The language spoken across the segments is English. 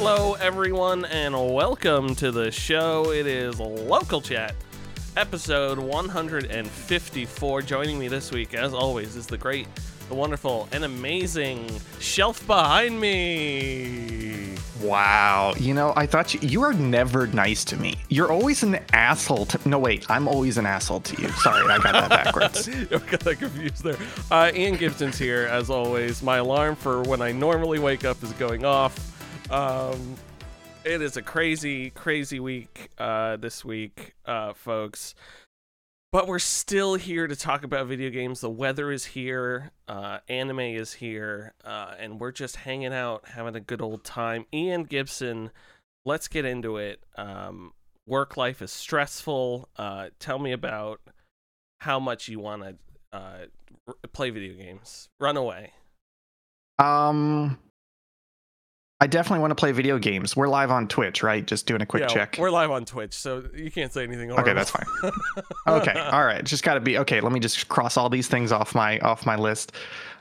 Hello, everyone, and welcome to the show. It is Local Chat, episode 154. Joining me this week, as always, is the great, the wonderful, and amazing shelf behind me. Wow. You know, I thought you, you are never nice to me. You're always an asshole to. No, wait. I'm always an asshole to you. Sorry, I got that backwards. I got that confused there. Uh, Ian Gibson's here, as always. My alarm for when I normally wake up is going off. Um, it is a crazy, crazy week uh, this week, uh, folks. But we're still here to talk about video games. The weather is here, uh, anime is here, uh, and we're just hanging out, having a good old time. Ian Gibson, let's get into it. Um, work life is stressful. Uh, tell me about how much you want to uh, r- play video games. Run away. Um, I definitely want to play video games. We're live on Twitch, right? Just doing a quick Yeah, check. We're live on Twitch, so you can't say anything. Okay, that's fine. Okay, all right. Just got to be okay. Let me just cross all these things off my off my list.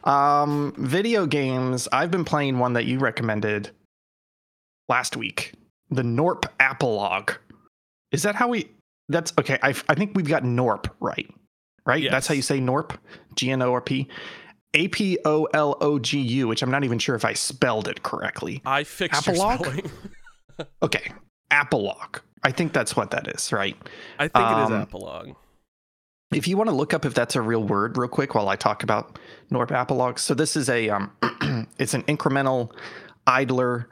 Um, video games. I've been playing one that you recommended last week. The Gnorp Apologue. Is that how we? That's okay. I I think we've got Gnorp right. Right. That's how you say Gnorp. G N O R P. A P O L O G U, which I'm not even sure if I spelled it correctly. I fixed your spelling. Okay, Apologue. I think that's what that is, right? I think it is Um, epilogue. if you want to look up if that's a real word real quick while I talk about Gnorp Apologue. So this is a um it's an incremental idler.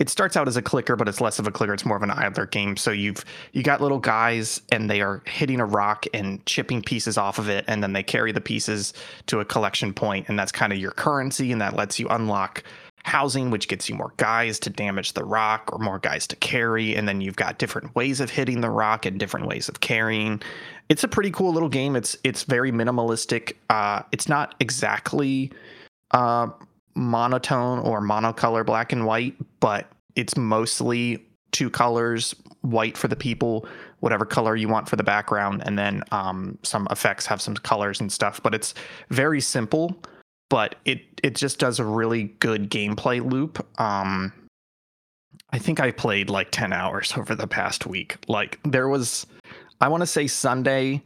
It starts out as a clicker, but it's less of a clicker. It's more of an idler game. So you've you got little guys and they are hitting a rock and chipping pieces off of it, and then they carry the pieces to a collection point, and that's kind of your currency, and that lets you unlock housing, which gets you more guys to damage the rock or more guys to carry. And then you've got different ways of hitting the rock and different ways of carrying. It's a pretty cool little game. It's it's very minimalistic. Uh, it's not exactly uh, monotone or monocolor black and white, but it's mostly two colors, white for the people, whatever color you want for the background, and then um, some effects have some colors and stuff. But it's very simple but it it just does a really good gameplay loop. Um, I think I played like ten hours over the past week. Like there was, I want to say Sunday.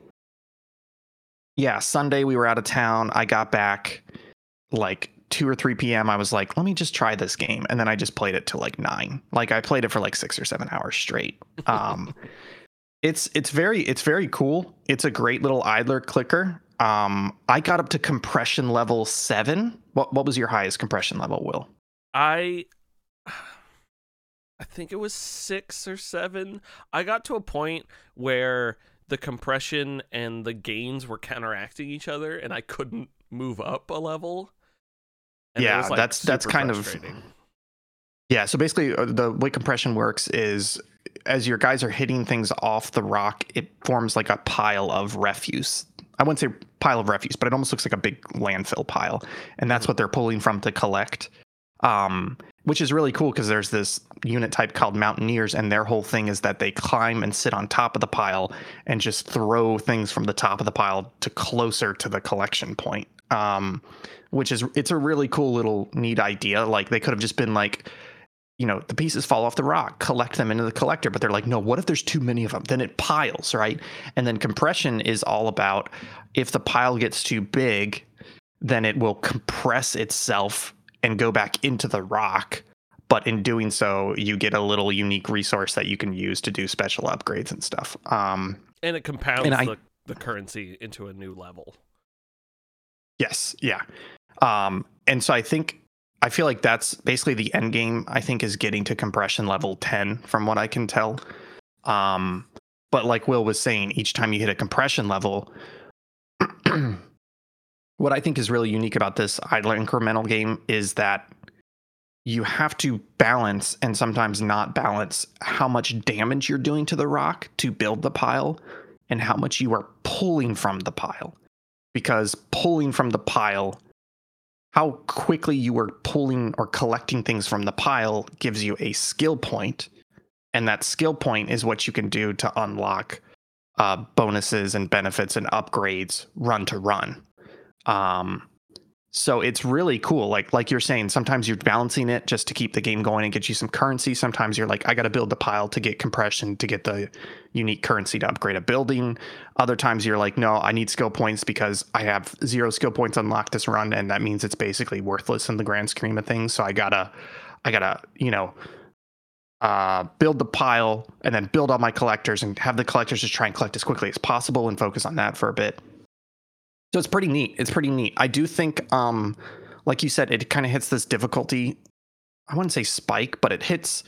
Yeah, Sunday we were out of town. I got back like two or three p.m. I was like, let me just try this game, and then I just played it till like nine. Like I played it for like six or seven hours straight. Um, it's it's very it's very cool. It's a great little idler clicker. Um, I got up to compression level seven. What what was your highest compression level, Will? I I think it was six or seven. I got to a point where the compression and the gains were counteracting each other, and I couldn't move up a level. And Yeah, like, that's- that's kind of- Yeah, so basically uh, the way compression works is as your guys are hitting things off the rock, it forms like a pile of refuse. I wouldn't say pile of refuse, but it almost looks like a big landfill pile, and that's what they're pulling from to collect. Um, which is really cool because there's this unit type called Mountaineers, and their whole thing is that they climb and sit on top of the pile and just throw things from the top of the pile to closer to the collection point. Um, which is it's a really cool little neat idea. Like they could have just been like, you know, the pieces fall off the rock, collect them into the collector, but they're like, no, what if there's too many of them? Then it piles, right? And then compression is all about if the pile gets too big, then it will compress itself and go back into the rock. But in doing so, you get a little unique resource that you can use to do special upgrades and stuff. Um, And it compounds And I- the, the currency into a new level. Yes, yeah. Um, and so I think I feel like that's basically the end game. I think is getting to compression level ten, from what I can tell. Um, but like Will was saying, each time you hit a compression level, what I think is really unique about this idler incremental game is that you have to balance and sometimes not balance how much damage you're doing to the rock to build the pile and how much you are pulling from the pile because pulling from the pile, how quickly you are pulling or collecting things from the pile gives you a skill point, and that skill point is what you can do to unlock uh, bonuses and benefits and upgrades run to run. Um, So it's really cool. Like like you're saying, sometimes you're balancing it just to keep the game going and get you some currency. Sometimes you're like, I got to build the pile to get compression to get the unique currency to upgrade a building. Other times you're like, no, I need skill points because I have zero skill points unlocked this run, and that means it's basically worthless in the grand scheme of things. So I gotta, I gotta, you know, uh, build the pile and then build all my collectors and have the collectors just try and collect as quickly as possible and focus on that for a bit. So it's pretty neat. It's pretty neat. I do think, um, like you said, it kind of hits this difficulty. I wouldn't say spike, but it hits.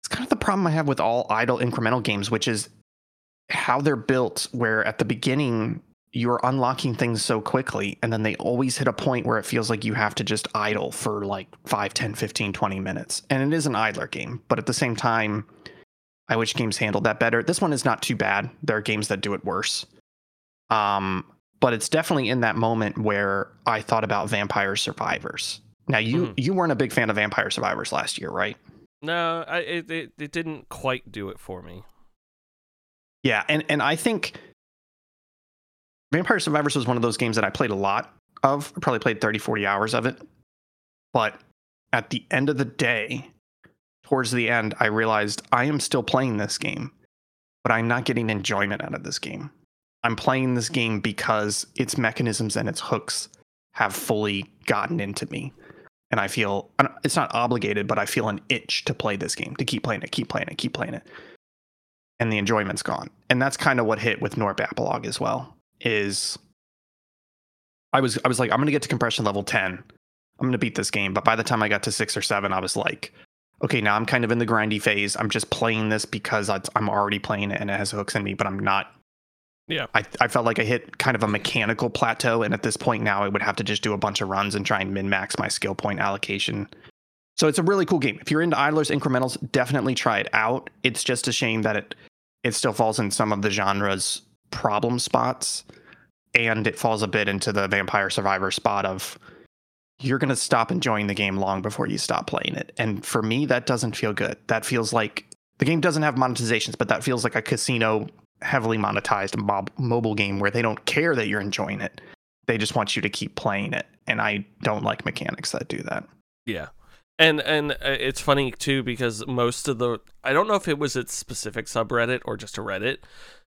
It's kind of the problem I have with all idle incremental games, which is how they're built. Where at the beginning you're unlocking things so quickly, and then they always hit a point where it feels like you have to just idle for like 5, 10, 15, 20 minutes. And it is an idler game, but at the same time, I wish games handled that better. This one is not too bad. There are games that do it worse. Um, but it's definitely in that moment where I thought about Vampire Survivors. Now you Mhm. you weren't a big fan of Vampire Survivors last year, right? No, I, it, it it didn't quite do it for me. Yeah, and and I think Vampire Survivors was one of those games that I played a lot of. I probably played 30 40 hours of it. But at the end of the day, towards the end, I realized I am still playing this game, but I'm not getting enjoyment out of this game. I'm playing this game because its mechanisms and its hooks have fully gotten into me. And I feel it's not obligated, but I feel an itch to play this game, to keep playing it, keep playing it, keep playing it. And the enjoyment's gone. And that's kind of what hit with Gnorp Apologue as well. Is I was I was like, I'm gonna get to compression level 10. I'm gonna beat this game. But by the time I got to six or seven, I was like, okay, now I'm kind of in the grindy phase. I'm just playing this because I'm already playing it and it has hooks in me, but I'm not Yeah. I, I felt like I hit kind of a mechanical plateau, and at this point now, I would have to just do a bunch of runs and try and min max my skill point allocation. So it's a really cool game. If you're into idlers incrementals, definitely try it out. It's just a shame that it it still falls in some of the genre's problem spots, and it falls a bit into the Vampire Survivor spot of you're gonna stop enjoying the game long before you stop playing it. And for me, that doesn't feel good. That feels like the game doesn't have monetizations, but that feels like a casino heavily monetized mob- mobile game where they don't care that you're enjoying it. They just want you to keep playing it. And I don't like mechanics that do that. Yeah. And and uh, it's funny too because most of the I don't know if it was its specific subreddit or just a Reddit,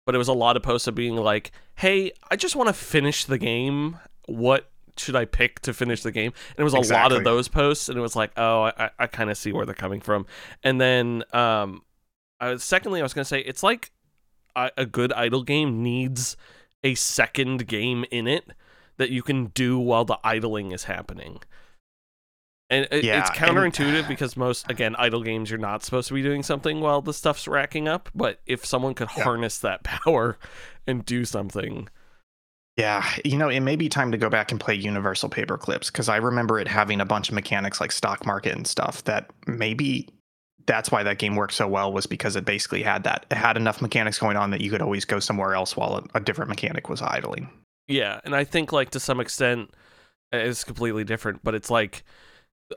but it was a lot of posts of being like, "Hey, I just want to finish the game. What should I pick to finish the game?" And it was a lot of those posts, and it was like, "Oh, I, I, I kind of see where they're coming from." And then, um, I was, secondly, I was gonna say it's like a, good idle game needs a second game in it that you can do while the idling is happening. And it, Yeah, it's and- counterintuitive because most, again, idle games, you're not supposed to be doing something while the stuff's racking up. But if someone could Yeah. harness that power and do something, Yeah, you know, it may be time to go back and play Universal Paperclips because I remember it having a bunch of mechanics like stock market and stuff that maybe that's why that game worked so well was because it basically had that. It had enough mechanics going on that you could always go somewhere else while a, a different mechanic was idling. yeah. And I think, like, to some extent, it's completely different, but it's like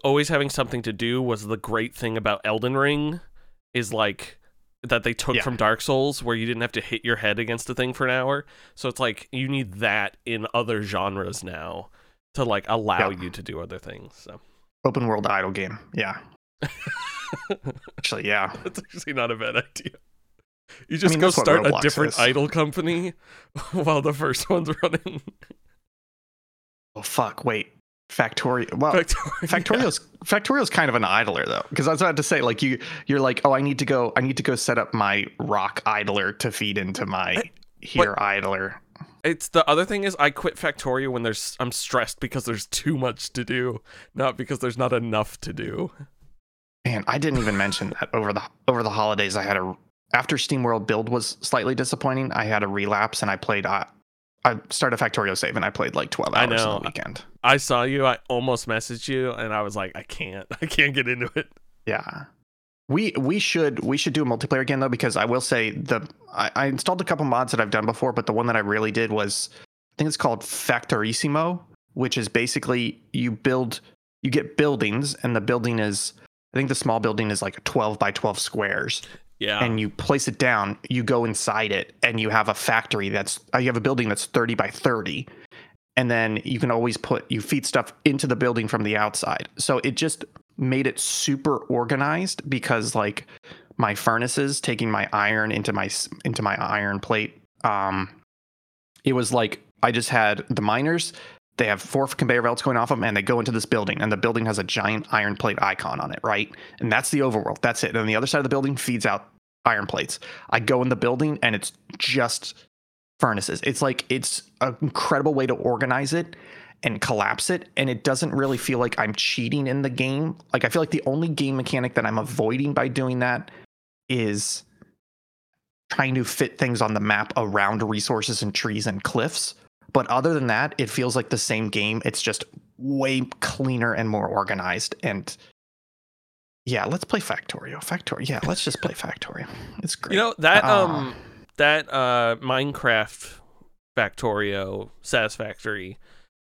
always having something to do was the great thing about Elden Ring is like that they took Yeah. from Dark Souls where you didn't have to hit your head against a thing for an hour. So it's like you need that in other genres now to like allow Yeah. you to do other things. So Open world idle game. Yeah. Actually, yeah. that's actually not a bad idea. You just mean, go start a different is. idle company while the first one's running. Oh fuck! Wait, Factorio. Well, Factorio. Factorio's Factorio's kind of an idler though, because I was about to say like you you're like oh I need to go I need to go set up my rock idler to feed into my I- here idler. It's the other thing is I quit Factorio when there's I'm stressed because there's too much to do, not because there's not enough to do. Man, I didn't even mention that over the over the holidays I had a after SteamWorld build was slightly disappointing. I had a relapse and I played. Uh, I started Factorio save and I played like twelve I hours know. in the weekend. I saw you, I almost messaged you, and I was like, I can't, I can't get into it. Yeah. We we should we should do a multiplayer again though because I will say the I, I installed a couple mods that I've done before, but the one that I really did was I think it's called Factorissimo, which is basically you build you get buildings and the building is I think the small building is like 12 by 12 squares. Yeah, and you place it down, you go inside it and you have a factory that's uh, you have a building that's 30 by 30 and then you can always put you feed stuff into the building from the outside. So it just made it super organized because like my furnaces taking my iron into my into my iron plate um it was like I just had the miners they have four conveyor belts going off them and they go into this building and the building has a giant iron plate icon on it right? And that's the overworld. That's it. And the other side of the building feeds out iron plates. I go in the building and it's just furnaces. It's like it's an incredible way to organize it and collapse it and it doesn't really feel like i'm cheating in the game. Like i feel like the only game mechanic that i'm avoiding by doing that is trying to fit things on the map around resources and trees and cliffs but other than that, it feels like the same game. It's just way cleaner and more organized. And yeah, let's play Factorio. Factorio. Yeah, let's just play Factorio. It's great. You know that uh, um that uh Minecraft Factorio Satisfactory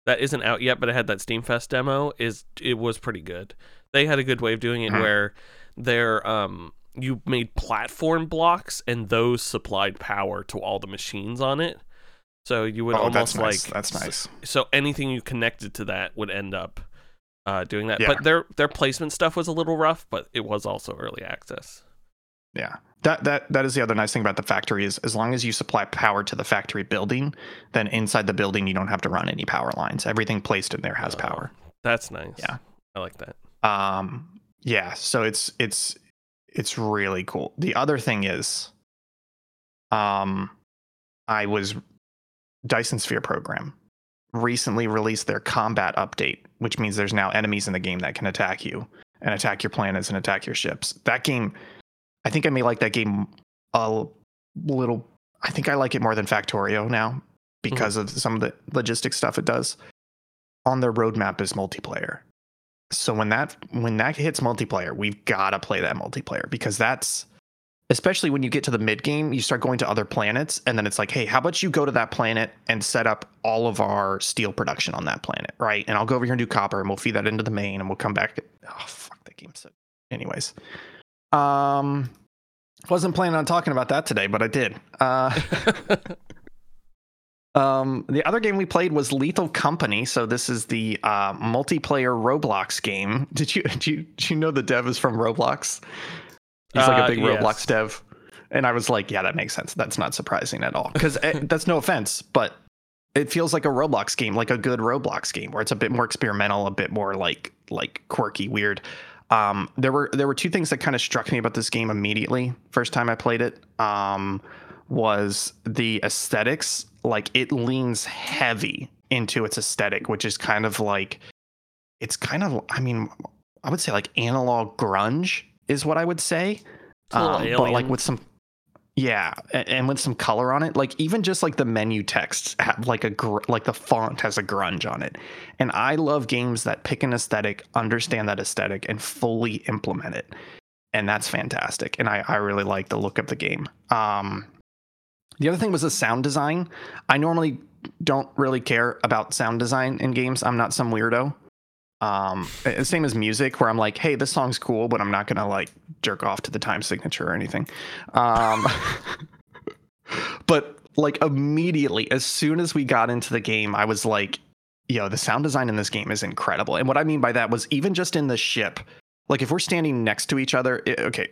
that isn't out yet, but it had that Steam Fest demo. Is it was pretty good. They had a good way of doing it mm-hmm. where they're um you made platform blocks and those supplied power to all the machines on it. So you would oh, almost that's nice. like that's nice. So, so, anything you connected to that would end up uh, doing that. Yeah. But their their placement stuff was a little rough, but it was also early access. Yeah. That that that is the other nice thing about the factory is as long as you supply power to the factory building, then inside the building you don't have to run any power lines. Everything placed in there has oh, power. That's nice. Yeah. I like that. Um yeah, so it's it's it's really cool. The other thing is um I was Dyson Sphere program recently released their combat update, which means there's now enemies in the game that can attack you and attack your planets and attack your ships. That game, I think I may like that game a little. I think I like it more than Factorio now because mm-hmm. of some of the logistic stuff it does. On their roadmap is multiplayer. So when that when that hits multiplayer, we've got to play that multiplayer because that's especially when you get to the mid game, you start going to other planets, and then it's like, hey, how about you go to that planet and set up all of our steel production on that planet, right? And I'll go over here and do copper, and we'll feed that into the main, and we'll come back. Oh fuck, that game so. Anyways, um, wasn't planning on talking about that today, but I did. Uh, um, the other game we played was Lethal Company. So this is the uh, multiplayer Roblox game. Did you did you did you know the dev is from Roblox? He's like a uh, big yes. Roblox dev. And I was like, yeah, that makes sense. That's not surprising at all. Because eh, that's no offense, but it feels like a Roblox game, like a good Roblox game, where it's a bit more experimental, a bit more like like quirky, weird. Um, there were there were two things that kind of struck me about this game immediately. First time I played it, um, was the aesthetics. Like it leans heavy into its aesthetic, which is kind of like it's kind of I mean I would say like analog grunge is what I would say. Um, but like with some yeah, and, with some color on it, like even just like the menu texts have like a gr- like the font has a grunge on it, and I love games that pick an aesthetic, understand that aesthetic, and fully implement it, and that's fantastic. And I I really like the look of the game. Um, the other thing was the sound design. I normally don't really care about sound design in games. I'm not some weirdo um same as music where i'm like hey this song's cool but i'm not gonna like jerk off to the time signature or anything. Um but like immediately as soon as we got into the game i was like yo the sound design in this game is incredible. And what i mean by that was even just in the ship like if we're standing next to each other it, okay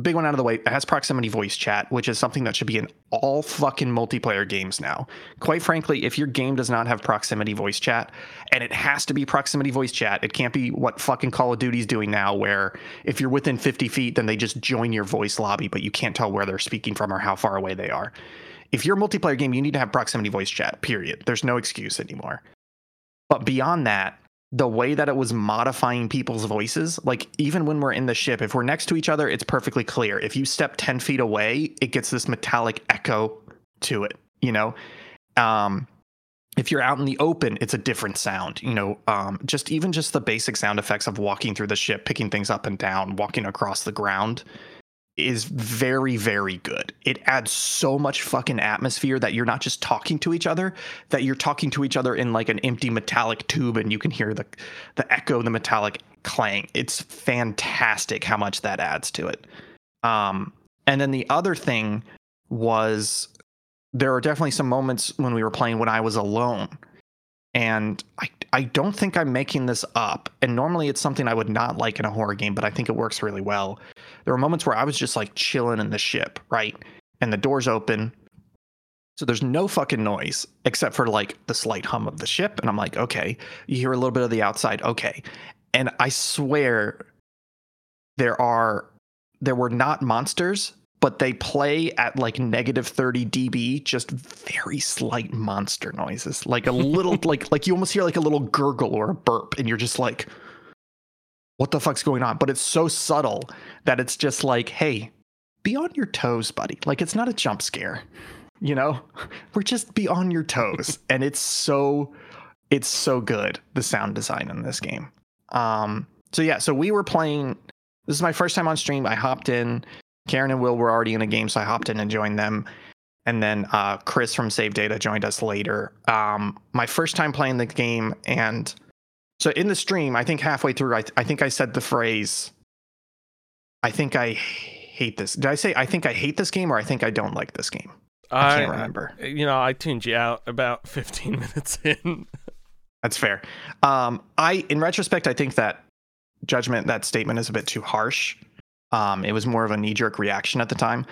big one out of the way. It has proximity voice chat, which is something that should be in all fucking multiplayer games now. Quite frankly, if your game does not have proximity voice chat, and it has to be proximity voice chat, it can't be what fucking Call of Duty's doing now, where if you're within 50 feet, then they just join your voice lobby, but you can't tell where they're speaking from or how far away they are. If you're a multiplayer game, you need to have proximity voice chat, period. There's no excuse anymore. But beyond that, the way that it was modifying people's voices, like even when we're in the ship, if we're next to each other, it's perfectly clear. If you step 10 feet away, it gets this metallic echo to it, you know? Um, if you're out in the open, it's a different sound, you know, um, just even just the basic sound effects of walking through the ship, picking things up and down, walking across the ground is very very good. It adds so much fucking atmosphere that you're not just talking to each other, that you're talking to each other in like an empty metallic tube and you can hear the the echo the metallic clang. It's fantastic how much that adds to it. Um and then the other thing was there are definitely some moments when we were playing when I was alone And I, I don't think I'm making this up. And normally it's something I would not like in a horror game, but I think it works really well. There were moments where I was just like chilling in the ship, right? And the doors open. So there's no fucking noise except for like the slight hum of the ship. And I'm like, okay. You hear a little bit of the outside. Okay. And I swear there are, there were not monsters, but they play at like negative 30 dB, just very slight monster noises. Like a little, like, like you almost hear like a little gurgle or a burp. And you're just like, what the fuck's going on? But it's so subtle that it's just like, hey, be on your toes, buddy. Like it's not a jump scare, you know? We're just be on your toes. and it's so it's so good, the sound design in this game. Um so yeah, so we were playing this is my first time on stream. I hopped in. Karen and Will were already in a game, so I hopped in and joined them. And then uh, Chris from Save Data joined us later. Um, my first time playing the game, and so in the stream, I think halfway through, I, th- I think I said the phrase, I think I hate this. Did I say I think I hate this game or I think I don't like this game? I, I can't remember. You know, I tuned you out about 15 minutes in. That's fair. Um, I, in retrospect, I think that judgment, that statement is a bit too harsh. Um, it was more of a knee jerk reaction at the time.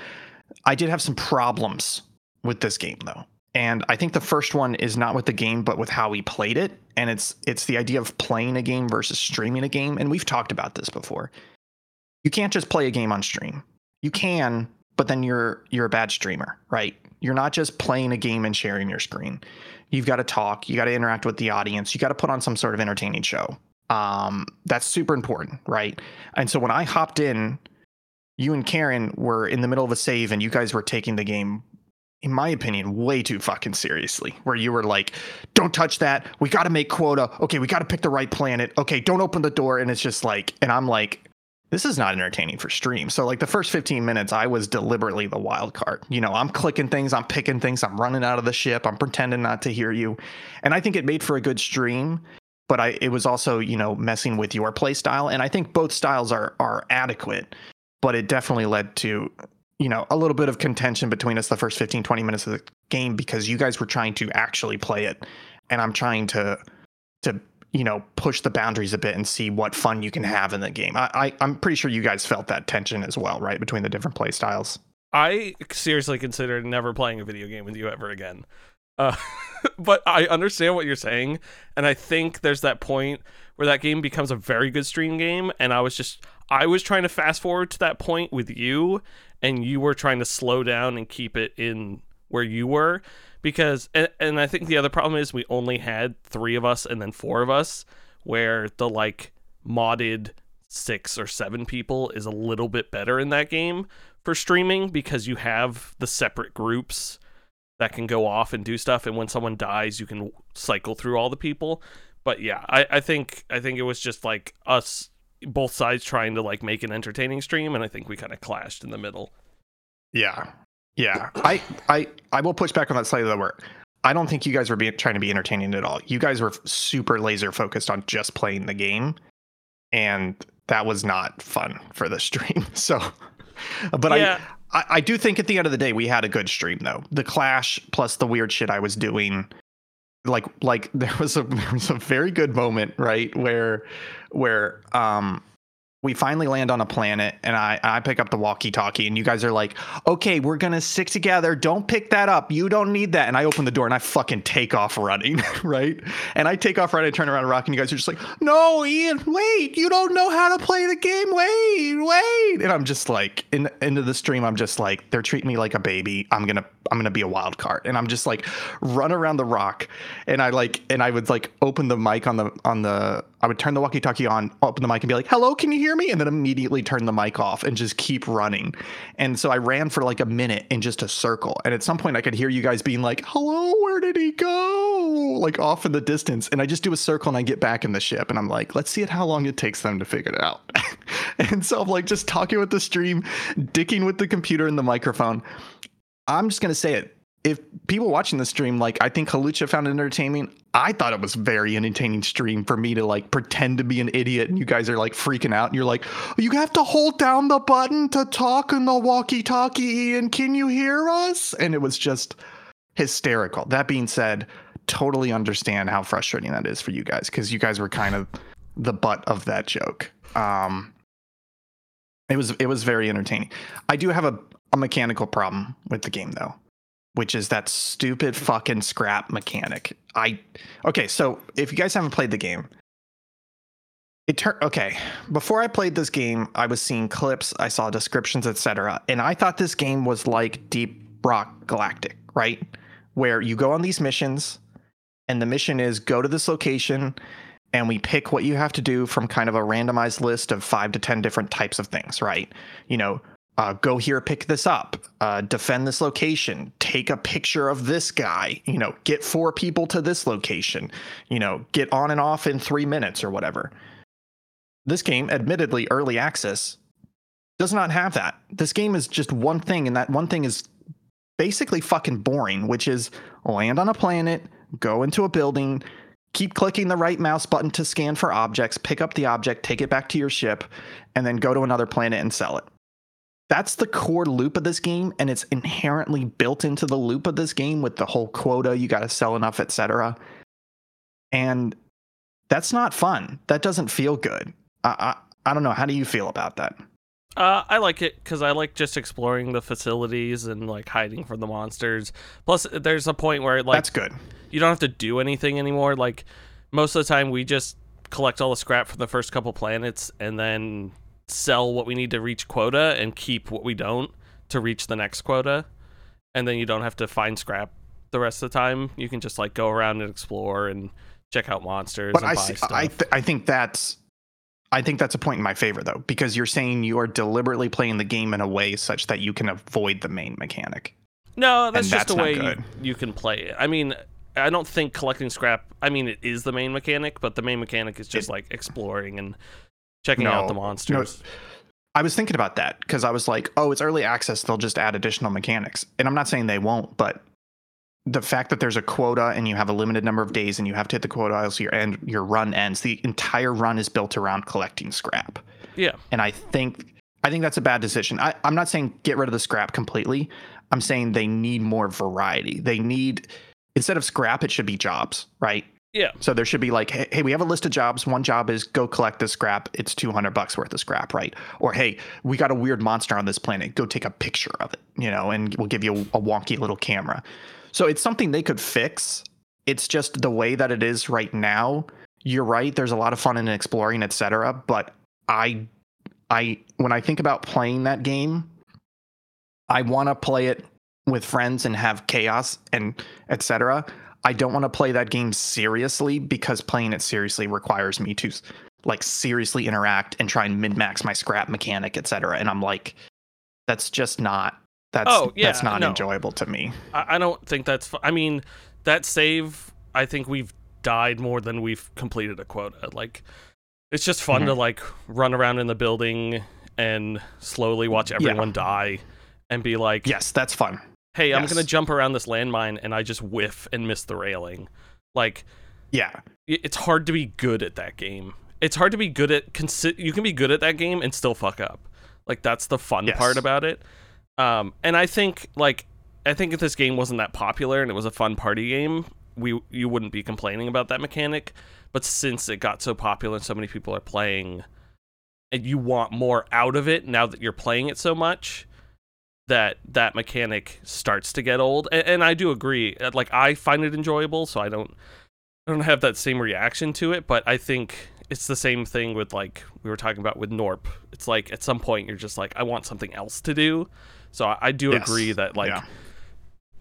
I did have some problems with this game though. And I think the first one is not with the game, but with how we played it. And it's it's the idea of playing a game versus streaming a game. And we've talked about this before. You can't just play a game on stream. You can, but then you're you're a bad streamer, right? You're not just playing a game and sharing your screen. You've got to talk. You got to interact with the audience. You got to put on some sort of entertaining show. Um, that's super important, right? And so when I hopped in, you and Karen were in the middle of a save, and you guys were taking the game in my opinion, way too fucking seriously. Where you were like, don't touch that. We got to make quota. Okay, we got to pick the right planet. Okay, don't open the door. And it's just like, and I'm like, this is not entertaining for stream. So, like, the first 15 minutes, I was deliberately the wild card. You know, I'm clicking things, I'm picking things, I'm running out of the ship, I'm pretending not to hear you. And I think it made for a good stream. But I, it was also, you know, messing with your play style. And I think both styles are are adequate, but it definitely led to you know, a little bit of contention between us the first 15, 20 minutes of the game because you guys were trying to actually play it. And I'm trying to, to, you know, push the boundaries a bit and see what fun you can have in the game. I, I I'm pretty sure you guys felt that tension as well, right? Between the different play styles. I seriously considered never playing a video game with you ever again. Uh, but I understand what you're saying, and I think there's that point where that game becomes a very good stream game, and I was just I was trying to fast forward to that point with you, and you were trying to slow down and keep it in where you were because and, and I think the other problem is we only had 3 of us and then 4 of us where the like modded 6 or 7 people is a little bit better in that game for streaming because you have the separate groups that can go off and do stuff and when someone dies you can cycle through all the people. But yeah I, I think i think it was just like us both sides trying to like make an entertaining stream and i think we kind of clashed in the middle. Yeah. Yeah. I i i will push back on that slightly though i don't think you guys were being, trying to be entertaining at all. You guys were super laser focused on just playing the game and that was not fun for the stream. So but yeah. I, I i do think at the end of the day we had a good stream though. The clash plus the weird shit i was doing like like there was a there was a very good moment right where where um we finally land on a planet and I, I pick up the walkie talkie and you guys are like, okay, we're gonna stick together. Don't pick that up. You don't need that. And I open the door and I fucking take off running, right? And I take off running, I turn around and rock, and you guys are just like, no, Ian, wait, you don't know how to play the game. Wait, wait. And I'm just like, in into the stream, I'm just like, they're treating me like a baby. I'm gonna I'm gonna be a wild card. And I'm just like run around the rock and I like and I would like open the mic on the on the I would turn the walkie-talkie on, open the mic, and be like, "Hello, can you hear me?" And then immediately turn the mic off and just keep running. And so I ran for like a minute in just a circle. And at some point, I could hear you guys being like, "Hello, where did he go?" Like off in the distance. And I just do a circle and I get back in the ship. And I'm like, "Let's see it how long it takes them to figure it out." and so I'm like, just talking with the stream, dicking with the computer and the microphone. I'm just gonna say it if people watching the stream, like I think Halucha found it entertaining. I thought it was very entertaining stream for me to like pretend to be an idiot and you guys are like freaking out and you're like, you have to hold down the button to talk in the walkie-talkie and can you hear us? And it was just hysterical. That being said, totally understand how frustrating that is for you guys because you guys were kind of the butt of that joke. Um, it was it was very entertaining. I do have a, a mechanical problem with the game though, which is that stupid fucking scrap mechanic. I okay, so if you guys haven't played the game, it turned okay. Before I played this game, I was seeing clips, I saw descriptions, etc., and I thought this game was like Deep Rock Galactic, right? Where you go on these missions, and the mission is go to this location, and we pick what you have to do from kind of a randomized list of five to ten different types of things, right? You know, uh, go here, pick this up, uh, defend this location, take a picture of this guy, you know, get four people to this location, you know, get on and off in three minutes or whatever this game, admittedly early access, does not have that. This game is just one thing, and that one thing is basically fucking boring, which is land on a planet, go into a building, keep clicking the right mouse button to scan for objects, pick up the object, take it back to your ship, and then go to another planet and sell it. That's the core loop of this game, and it's inherently built into the loop of this game with the whole quota, you got to sell enough, etc. And that's not fun. That doesn't feel good. I, I, I don't know. How do you feel about that? Uh, I like it because I like just exploring the facilities and like hiding from the monsters. Plus, there's a point where like that's good. You don't have to do anything anymore. Like most of the time, we just collect all the scrap from the first couple planets and then sell what we need to reach quota and keep what we don't to reach the next quota. And then you don't have to find scrap the rest of the time. You can just like go around and explore and check out monsters. But I, see, I, th- I think that's I think that's a point in my favor though, because you're saying you are deliberately playing the game in a way such that you can avoid the main mechanic. No, that's and just that's a way you, you, can play it. I mean, I don't think collecting scrap. I mean, it is the main mechanic, but the main mechanic is just it, like exploring and checking no, out the monsters. No, I was thinking about that because I was like, oh, it's early access. They'll just add additional mechanics, and I'm not saying they won't, but the fact that there's a quota and you have a limited number of days and you have to hit the quota else your end your run ends the entire run is built around collecting scrap. Yeah. And i think i think that's a bad decision. I, i'm not saying get rid of the scrap completely. I'm saying they need more variety. They need instead of scrap it should be jobs right? Yeah. So there should be like hey, hey we have a list of jobs. One job is go collect the scrap. It's 200 bucks worth of scrap right? Or hey we got a weird monster on this planet. Go take a picture of it you know and we'll give you a, a wonky little camera so it's something they could fix. It's just the way that it is right now. You're right. There's a lot of fun in exploring, etc. But I, I when I think about playing that game, I want to play it with friends and have chaos and etc. I don't want to play that game seriously because playing it seriously requires me to like seriously interact and try and min max my scrap mechanic, etc. And I'm like, that's just not that's oh, yeah, that's not no. enjoyable to me. I, I don't think that's. Fu- I mean, that save. I think we've died more than we've completed a quota. Like, it's just fun mm-hmm. to like run around in the building and slowly watch everyone yeah. die, and be like, "Yes, that's fun." Hey, yes. I'm gonna jump around this landmine and I just whiff and miss the railing. Like, yeah, it's hard to be good at that game. It's hard to be good at. Consi- you can be good at that game and still fuck up. Like that's the fun yes. part about it. Um, and I think like I think if this game wasn't that popular and it was a fun party game, we you wouldn't be complaining about that mechanic. But since it got so popular and so many people are playing, and you want more out of it now that you're playing it so much, that that mechanic starts to get old. And, and I do agree. Uh, like I find it enjoyable, so I don't I don't have that same reaction to it. But I think it's the same thing with like we were talking about with Gnorp. It's like at some point you're just like I want something else to do so I, I do yes. agree that like yeah.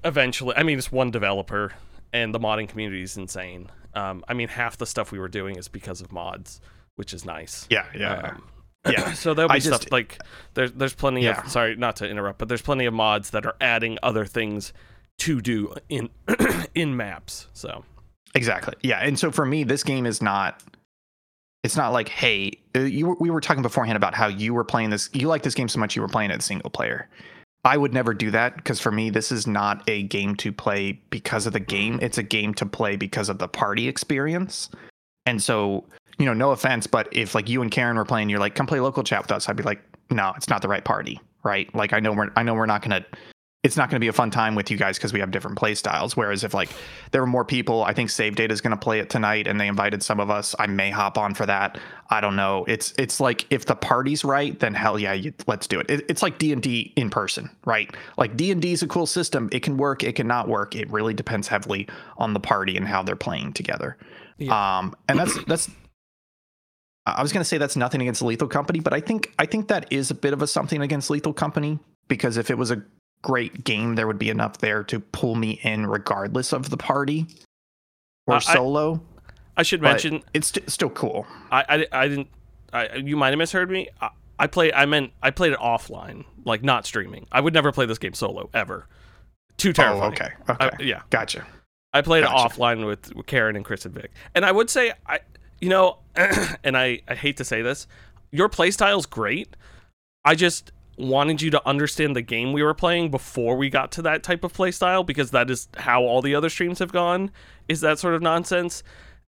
eventually, I mean, it's one developer, and the modding community is insane. Um, I mean, half the stuff we were doing is because of mods, which is nice. Yeah, yeah. Um, yeah. So there'll be I stuff just, like there's there's plenty yeah. of sorry not to interrupt, but there's plenty of mods that are adding other things to do in in maps. So exactly, yeah. And so for me, this game is not. It's not like, hey, uh, you we were talking beforehand about how you were playing this. You like this game so much you were playing it single player. I would never do that because for me, this is not a game to play because of the game. Mm-hmm. It's a game to play because of the party experience. And so, you know, no offense, but if like you and Karen were playing, you're like, come play local chat with us. I'd be like, no, it's not the right party, right? Like I know we're I know we're not gonna it's not going to be a fun time with you guys because we have different play styles. Whereas if like there were more people, I think Save Data is going to play it tonight, and they invited some of us. I may hop on for that. I don't know. It's it's like if the party's right, then hell yeah, you, let's do it. it. It's like D and D in person, right? Like D and D is a cool system. It can work. It cannot work. It really depends heavily on the party and how they're playing together. Yeah. Um, and that's that's. I was going to say that's nothing against Lethal Company, but I think I think that is a bit of a something against Lethal Company because if it was a great game, there would be enough there to pull me in regardless of the party or uh, solo. I, I should mention it's st- still cool. I, I, I didn't. I, you might have misheard me. I, I play. I meant I played it offline, like not streaming. I would never play this game solo ever. Too terrifying. Oh, okay. Okay. I, yeah. Gotcha. I played gotcha. it offline with, with Karen and Chris and Vic, and I would say I, you know, and I I hate to say this, your playstyle's great. I just wanted you to understand the game we were playing before we got to that type of playstyle because that is how all the other streams have gone is that sort of nonsense.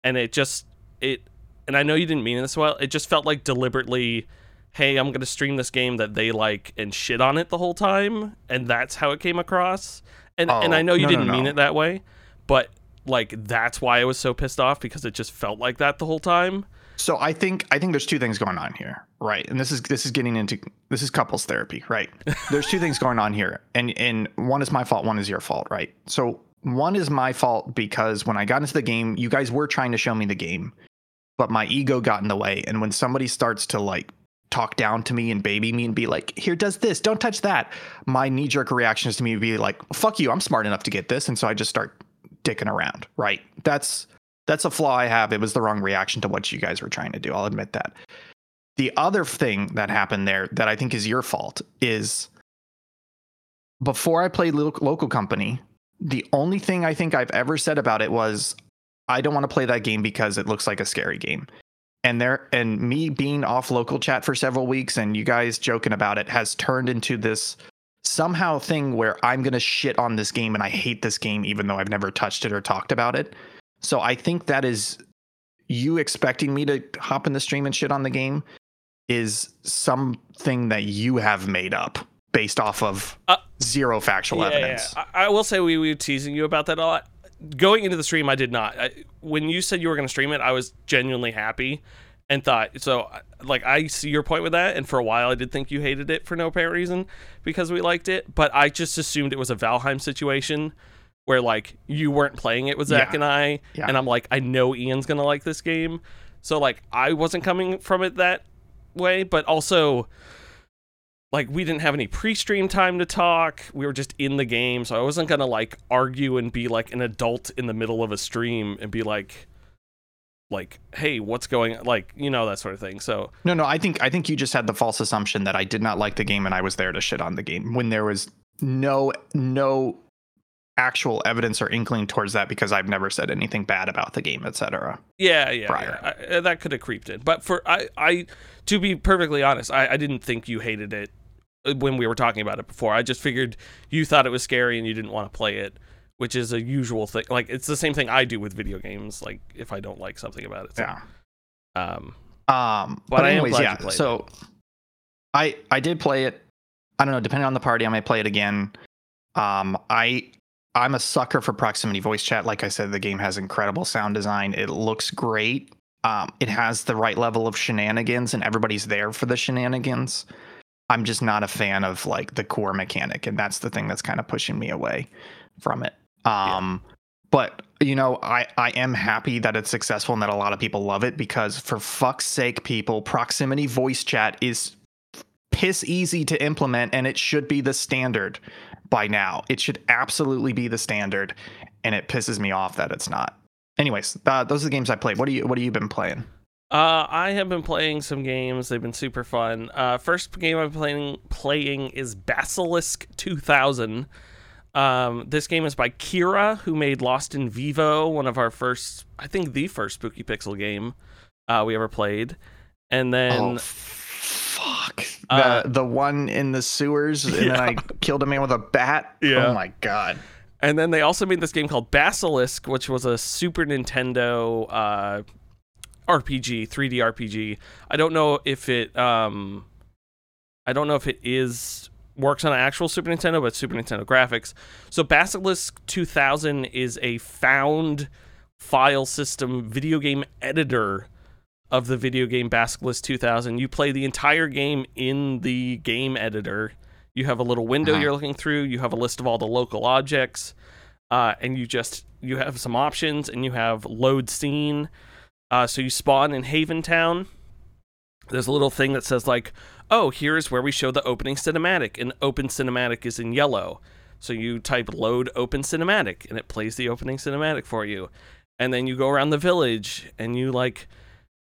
And it just it and i know you didn't mean it this well it just felt like deliberately hey i'm going to stream this game that they like and shit on it the whole time and that's how it came across. And oh, and i oh, know you no, didn't no, no. mean it that way but like that's why i was so pissed off because it just felt like that the whole time so I think I think there's two things going on here, right? And this is this is getting into this is couples therapy, right? there's two things going on here, and and one is my fault, one is your fault, right? So one is my fault because when I got into the game, you guys were trying to show me the game, but my ego got in the way, and when somebody starts to like talk down to me and baby me and be like, "Here, does this? Don't touch that." My knee jerk reaction is to me be like, "Fuck you! I'm smart enough to get this," and so I just start dicking around, right? That's that's a flaw I have. It was the wrong reaction to what you guys were trying to do. I'll admit that. The other thing that happened there that I think is your fault is before I played local company, the only thing I think I've ever said about it was I don't want to play that game because it looks like a scary game. And there and me being off local chat for several weeks and you guys joking about it has turned into this somehow thing where I'm going to shit on this game and I hate this game even though I've never touched it or talked about it. So I think that is you expecting me to hop in the stream and shit on the game is something that you have made up based off of uh, zero factual yeah, evidence. Yeah. I, I, will say we, we were teasing you about that a lot. Going into the stream, I did not. I, when you said you were going to stream it, I was genuinely happy and thought so. Like I see your point with that, and for a while I did think you hated it for no apparent reason because we liked it, but I just assumed it was a Valheim situation where like you weren't playing it with Zach yeah. and I, yeah. and I'm like, I know Ian's gonna like this game, so like I wasn't coming from it that way, but also like we didn't have any pre-stream time to talk. We were just in the game, so I wasn't gonna like argue and be like an adult in the middle of a stream and be like like hey what's going like you know that sort of thing so no no i think i think you just had the false assumption that i did not like the game and i was there to shit on the game when there was no no actual evidence or inkling towards that because I've never said anything bad about the game, etc. Yeah, yeah, prior. yeah. I, that could have creeped in. But for I, I, to be perfectly honest, I, I didn't think you hated it uh, when we were talking about it before. I just figured you thought it was scary and you didn't want to play it, which is a usual thing. Like it's the same thing I do with video games. Like if I don't like something about it. So, yeah. Um. Um. But, but anyways, yeah. So, it. I I did play it. I don't know. Depending on the party, I may play it again. Um. I I'm a sucker for proximity voice chat. Like I said, the game has incredible sound design. It looks great. Um, it has the right level of shenanigans, and everybody's there for the shenanigans. I'm just not a fan of like the core mechanic, and that's the thing that's kind of pushing me away from it. Um, yeah. But you know, I I am happy that it's successful and that a lot of people love it because for fuck's sake, people, proximity voice chat is piss easy to implement, and it should be the standard by now. It should absolutely be the standard, and it pisses me off that it's not. Anyways, uh, those are the games I played. What do you What have you been playing? Uh, I have been playing some games. They've been super fun. Uh, first game I'm playing playing is Basilisk 2000. Um, this game is by Kira, who made Lost in Vivo, one of our first, I think, the first Spooky Pixel game uh, we ever played. And then oh, fuck uh, the the one in the sewers, and yeah. then I killed a man with a bat. Yeah. Oh my god. And then they also made this game called Basilisk, which was a Super Nintendo uh, RPG, 3D RPG. I don't know if it um, I don't know if it is works on an actual Super Nintendo, but Super Nintendo graphics. So Basilisk 2000 is a found file system video game editor of the video game Basilisk 2000. You play the entire game in the game editor. You have a little window Uh-huh. you're looking through. You have a list of all the local objects, uh, and you just you have some options, and you have load scene. Uh, so you spawn in Haven Town. There's a little thing that says like, "Oh, here's where we show the opening cinematic," and open cinematic is in yellow. So you type load open cinematic, and it plays the opening cinematic for you. And then you go around the village, and you like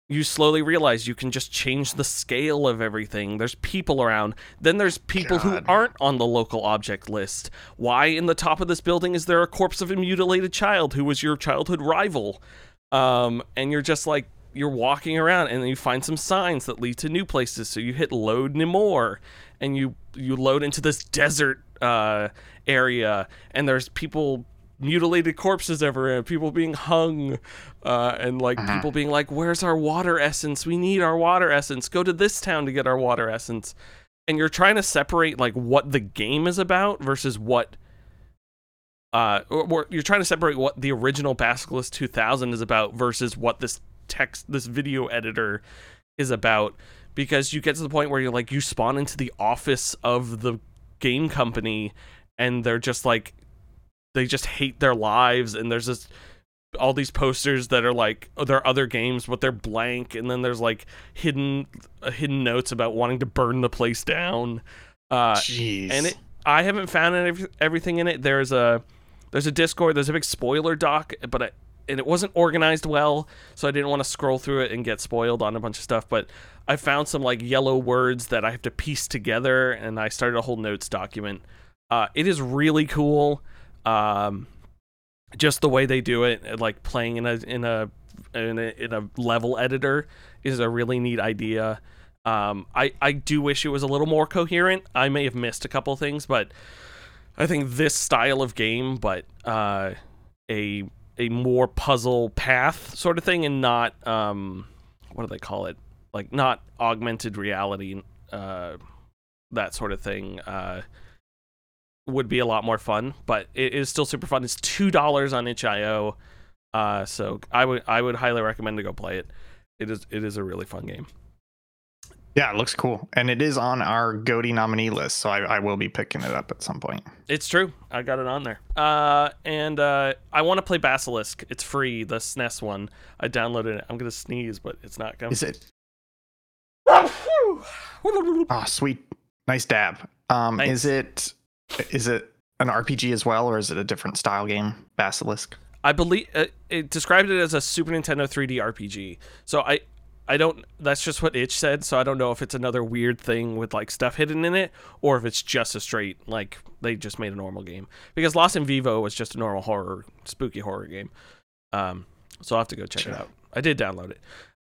you slowly realize you can just change the scale of everything. There's people around. Then there's people who aren't on the local object list. Why in the top of this building is there a corpse of a mutilated child who was your childhood rival? Um, and you're just like you're walking around and then you find some signs that lead to new places. So you hit load Nimor and you you load into this desert uh, area and there's people mutilated corpses everywhere, people being hung, uh, and like people being like, "Where's our water essence? We need our water essence. Go to this town to get our water essence." And you're trying to separate like what the game is about versus what. Uh, or, or you're trying to separate what the original Basilisk 2000 is about versus what this text, this video editor, is about, because you get to the point where you're like, you spawn into the office of the game company, and they're just like, they just hate their lives and there's this all these posters that are like oh, they're other games but they're blank and then there's like hidden uh, hidden notes about wanting to burn the place down. Uh Jeez. and it i haven't found any, everything in it. There's a there's a discord there's a big spoiler doc but I, and it wasn't organized well so i didn't want to scroll through it and get spoiled on a bunch of stuff but i found some like yellow words that i have to piece together and i started a whole notes document. Uh, it is really cool um, just the way they do it, like playing in a in a in a, in a level editor, is a really neat idea. Um, I I do wish it was a little more coherent. I may have missed a couple things, but I think this style of game, but uh, a a more puzzle path sort of thing, and not um, what do they call it? Like not augmented reality, uh, that sort of thing. Uh, would be a lot more fun, but it is still super fun. It's two dollars on itch.io, uh, so I would I would highly recommend to go play it. It is it is a really fun game. yeah, it looks cool, and it is on our Goaty nominee list, so I, I will be picking it up at some point. It's true. I got it on there. Uh, and uh, I want to play Basilisk. It's free, the SNES one. I downloaded it. I'm gonna sneeze, but it's not coming. Is it? Oh, sweet, nice dab. Um, is it? Is it an RPG as well, or is it a different style game? Basilisk. I believe uh, it described it as a Super Nintendo 3D RPG. So I I don't that's just what itch said, so I don't know if it's another weird thing with like stuff hidden in it or if it's just a straight like they just made a normal game. Because Lost in Vivo was just a normal horror spooky horror game. Um so I'll have to go check Sure. it out. I did download it.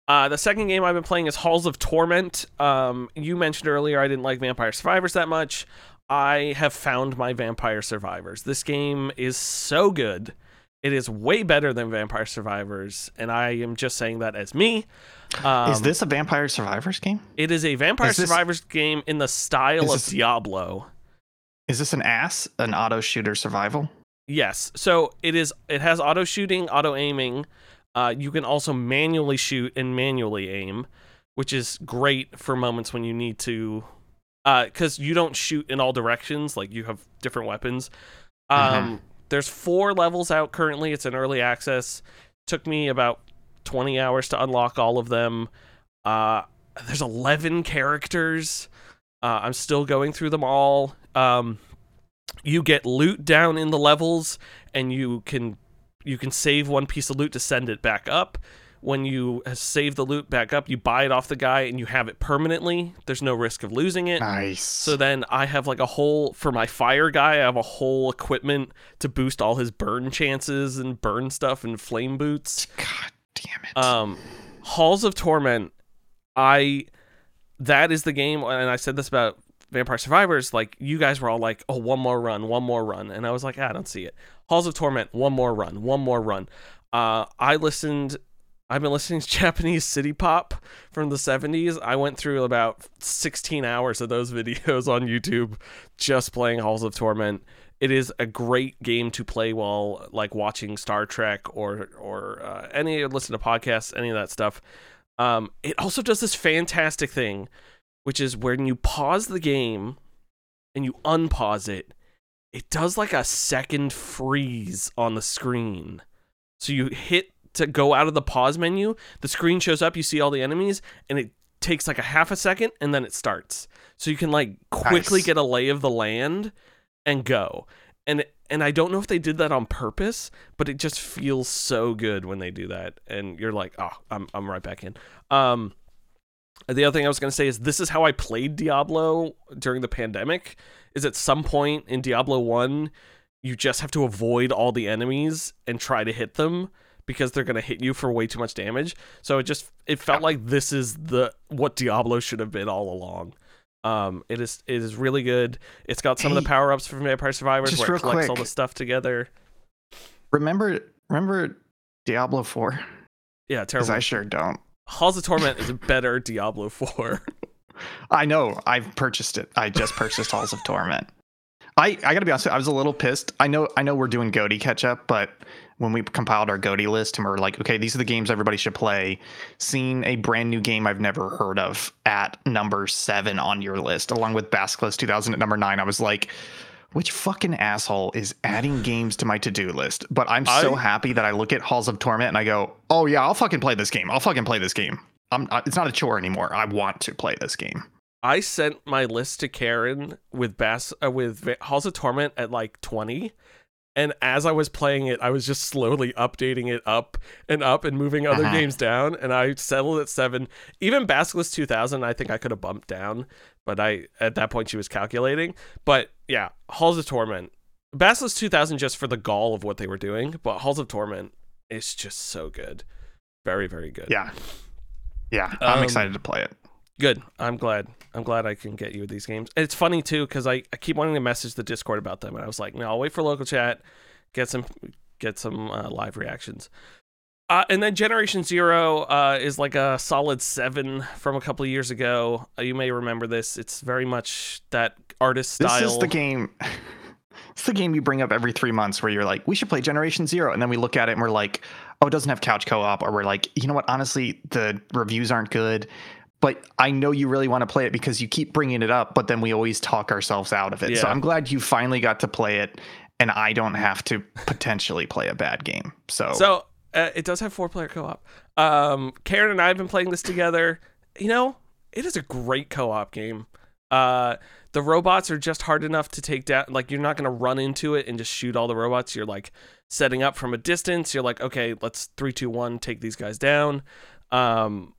Uh, the second game I've been playing is Halls of Torment. Um, you mentioned earlier I didn't like Vampire Survivors that much. I have found my Vampire Survivors. This game is so good. It is way better than Vampire Survivors, and I am just saying that as me. Um, is this a Vampire Survivors game? It is a Vampire is this- Survivors game in the style of this- Diablo. Is this an ass, an auto shooter survival? Yes. So it is. It has auto shooting, auto aiming. Uh, you can also manually shoot and manually aim, which is great for moments when you need to, because you don't shoot in all directions. Like you have different weapons. Um, There's four levels out currently. It's an early access. Took me about 20 hours to unlock all of them. Uh, there's 11 characters. Uh, I'm still going through them all. Um, you get loot down in the levels, and you can you can save one piece of loot to send it back up. When you save the loot back up, you buy it off the guy, and you have it permanently. There's no risk of losing it. Nice. So then I have like a whole for my fire guy. I have a whole equipment to boost all his burn chances and burn stuff and flame boots. God damn it. Um, Halls of Torment. I that is the game, and I said this about Vampire Survivors. Like you guys were all like, "Oh, one more run, one more run," and I was like, "Ah, "I don't see it." Halls of Torment, one more run, one more run. Uh, I listened I've been listening to Japanese city pop from the 70s. I went through about 16 hours of those videos on YouTube just playing Halls of Torment. It is a great game to play while like watching Star Trek or or uh, any listen to podcasts, any of that stuff. Um, it also does this fantastic thing, which is when you pause the game and you unpause it, it does like a second freeze on the screen. So you hit to go out of the pause menu, the screen shows up, you see all the enemies, and it takes like a half a second and then it starts. So you can like quickly Nice. get a lay of the land and go. And and I don't know if they did that on purpose, but it just feels so good when they do that. And you're like, oh, I'm I'm right back in. Um the other thing I was going to say is this is how I played Diablo during the pandemic. Is at some point in Diablo 1, you just have to avoid all the enemies and try to hit them because they're going to hit you for way too much damage. So it just it felt like this is the what Diablo should have been all along. Um, it is it is really good. It's got some of the power ups from Vampire Survivors where it collects all the stuff together. Remember, remember Diablo 4? Yeah, terrible. I sure don't. Halls of Torment is a better Diablo 4. I know. I've purchased it. I just purchased Halls of Torment. I, I gotta be honest. I was a little pissed. I know I know we're doing Goaty catch up, but when we compiled our Goaty list and we're like, okay, these are the games everybody should play. Seeing a brand new game I've never heard of at number seven on your list, along with Basilisk 2000 at number nine, I was like, which fucking asshole is adding games to my to-do list? But I'm so I- happy that I look at Halls of Torment and I go, oh yeah, I'll fucking play this game. I'll fucking play this game. I'm, it's not a chore anymore. I want to play this game. I sent my list to Karen with Bass uh, with Halls of Torment at like 20 and as I was playing it I was just slowly updating it up and up and moving other Uh-huh. games down and I settled at 7 even Basilisk 2000 I think I could have bumped down but I at that point she was calculating but yeah Halls of Torment Basilisk 2000 just for the gall of what they were doing but Halls of Torment is just so good very very good Yeah. Yeah. I'm Um, excited to play it. Good. I'm glad. I'm glad I can get you these games. It's funny too because I, I keep wanting to message the Discord about them, and I was like, no, I'll wait for local chat, get some get some uh, live reactions. Uh, and then Generation Zero uh, is like a solid seven from a couple of years ago. Uh, you may remember this. It's very much that artist style. This is the game. It's the game you bring up every three months where you're like, we should play Generation Zero. And then we look at it and we're like, oh, it doesn't have couch co op. Or we're like, you know what? Honestly, the reviews aren't good. But I know you really want to play it because you keep bringing it up, but then we always talk ourselves out of it. So I'm glad you finally got to play it and I don't have to potentially play a bad game. So, So uh, it does have four player co op. Um, Karen and I have been playing this together. You know, it is a great co op game. Uh, the robots are just hard enough to take down. Like, you're not going to run into it and just shoot all the robots. You're like setting up from a distance. You're like, okay, let's three, two, one, take these guys down. Um,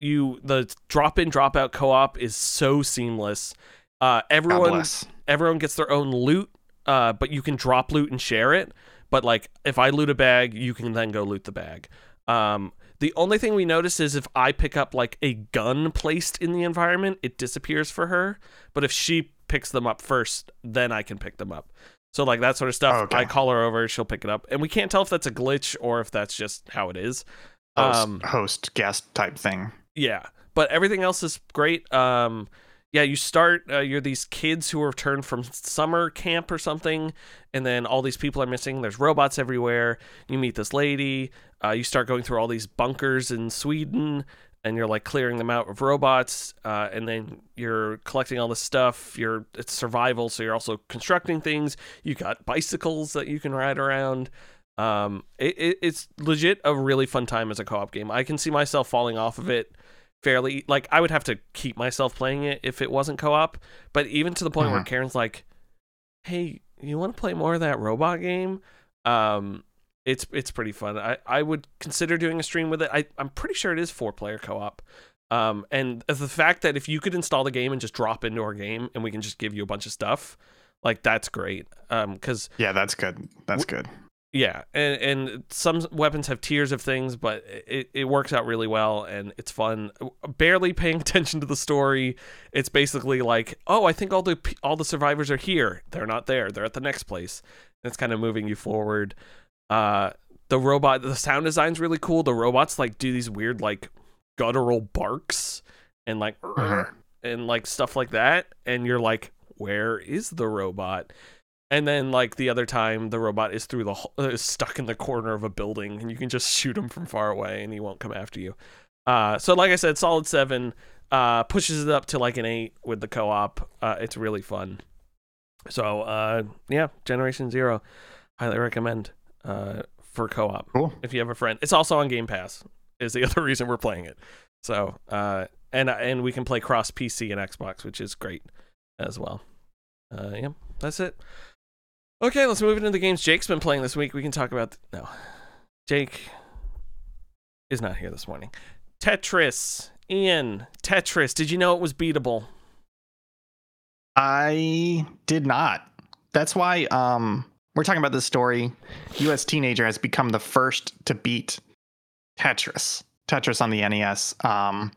you the drop in, drop out co op is so seamless. Uh, everyone everyone gets their own loot, uh, but you can drop loot and share it. But like, if I loot a bag, you can then go loot the bag. Um, the only thing we notice is if I pick up like a gun placed in the environment, it disappears for her. But if she picks them up first, then I can pick them up. So like that sort of stuff, Okay. I call her over, she'll pick it up, and we can't tell if that's a glitch or if that's just how it is. Host, um, host guest type thing. Yeah, but everything else is great. Um, yeah, you start. Uh, you're these kids who returned from summer camp or something, and then all these people are missing. There's robots everywhere. You meet this lady. Uh, you start going through all these bunkers in Sweden, and you're like clearing them out of robots. Uh, and then you're collecting all this stuff. You're it's survival, so you're also constructing things. You got bicycles that you can ride around. Um, it, it, it's legit a really fun time as a co-op game. I can see myself falling off of it fairly. Like I would have to keep myself playing it if it wasn't co-op. But even to the point where Mhm. Karen's like, "Hey, you want to play more of that robot game?" Um, it's it's pretty fun. I I would consider doing a stream with it. I I'm pretty sure it is four player co-op. Um, and the fact that if you could install the game and just drop into our game and we can just give you a bunch of stuff, like that's great. Um, because Yeah, that's good. That's good. Yeah, and and some weapons have tiers of things, but it, it works out really well and it's fun. Barely paying attention to the story. It's basically like, oh, I think all the all the survivors are here. They're not there. They're at the next place. And it's kind of moving you forward. Uh, the robot, the sound design's really cool. The robots like do these weird like guttural barks and like Mhm. and like stuff like that, and you're like, where is the robot? And then like the other time, the robot is through the uh, is stuck in the corner of a building, and you can just shoot him from far away, and he won't come after you. Uh, so like I said, solid seven. Uh, pushes it up to like an eight with the co-op. Uh, it's really fun. So uh, yeah, Generation Zero, highly recommend uh, for co-op Cool. if you have a friend. It's also on Game Pass. Is the other reason we're playing it. So uh, and and we can play cross PC and Xbox, which is great as well. Uh, yeah, that's it. Okay, let's move into the games Jake's been playing this week. We can talk about no, Jake is not here this morning. Tetris, Ian, Tetris. Did you know it was beatable? I did not. That's why um we're talking about this story. US teenager has become the first to beat Tetris. Tetris on the NES. Um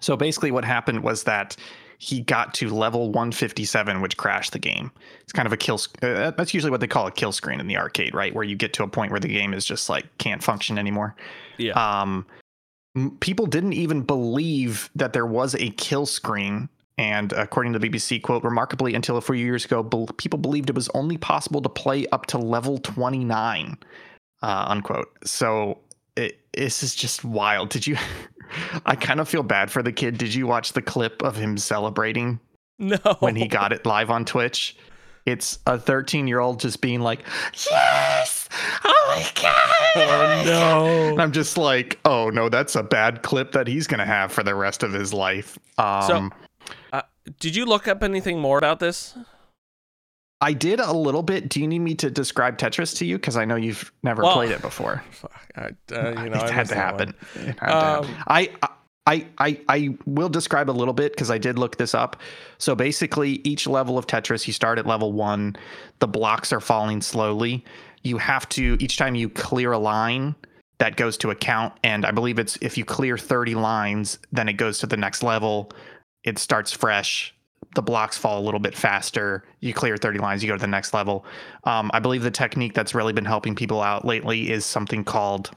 so basically what happened was that he got to level 157 which crashed the game. It's kind of a kill uh, that's usually what they call a kill screen in the arcade, right? Where you get to a point where the game is just like can't function anymore. Yeah. Um, people didn't even believe that there was a kill screen. And according to the BBC, quote, remarkably, until a few years ago, bel people believed it was only possible to play up to level 29, uh, unquote. So this is just wild. Did you? I kind of feel bad for the kid. Did you watch the clip of him celebrating no. when he got it live on Twitch? It's a 13 year old just being like, yes! Oh my God! Oh no. And I'm just like, oh no, that's a bad clip that he's gonna have for the rest of his life. Um, Did you look up anything more about this? I did a little bit. Do you need me to describe Tetris to you? Because I know you've never Well, played it before. Fuck, I, uh, you know, it had to happen. It had to happen. Um, I, I, I, I will describe a little bit because I did look this up. So basically, each level of Tetris, you start at level one. The blocks are falling slowly. You have to each time you clear a line that goes to a count, and I believe it's if you clear 30 lines, then it goes to the next level. It starts fresh. The blocks fall a little bit faster. You clear 30 lines, you go to the next level. Um, I believe the technique that's really been helping people out lately is something called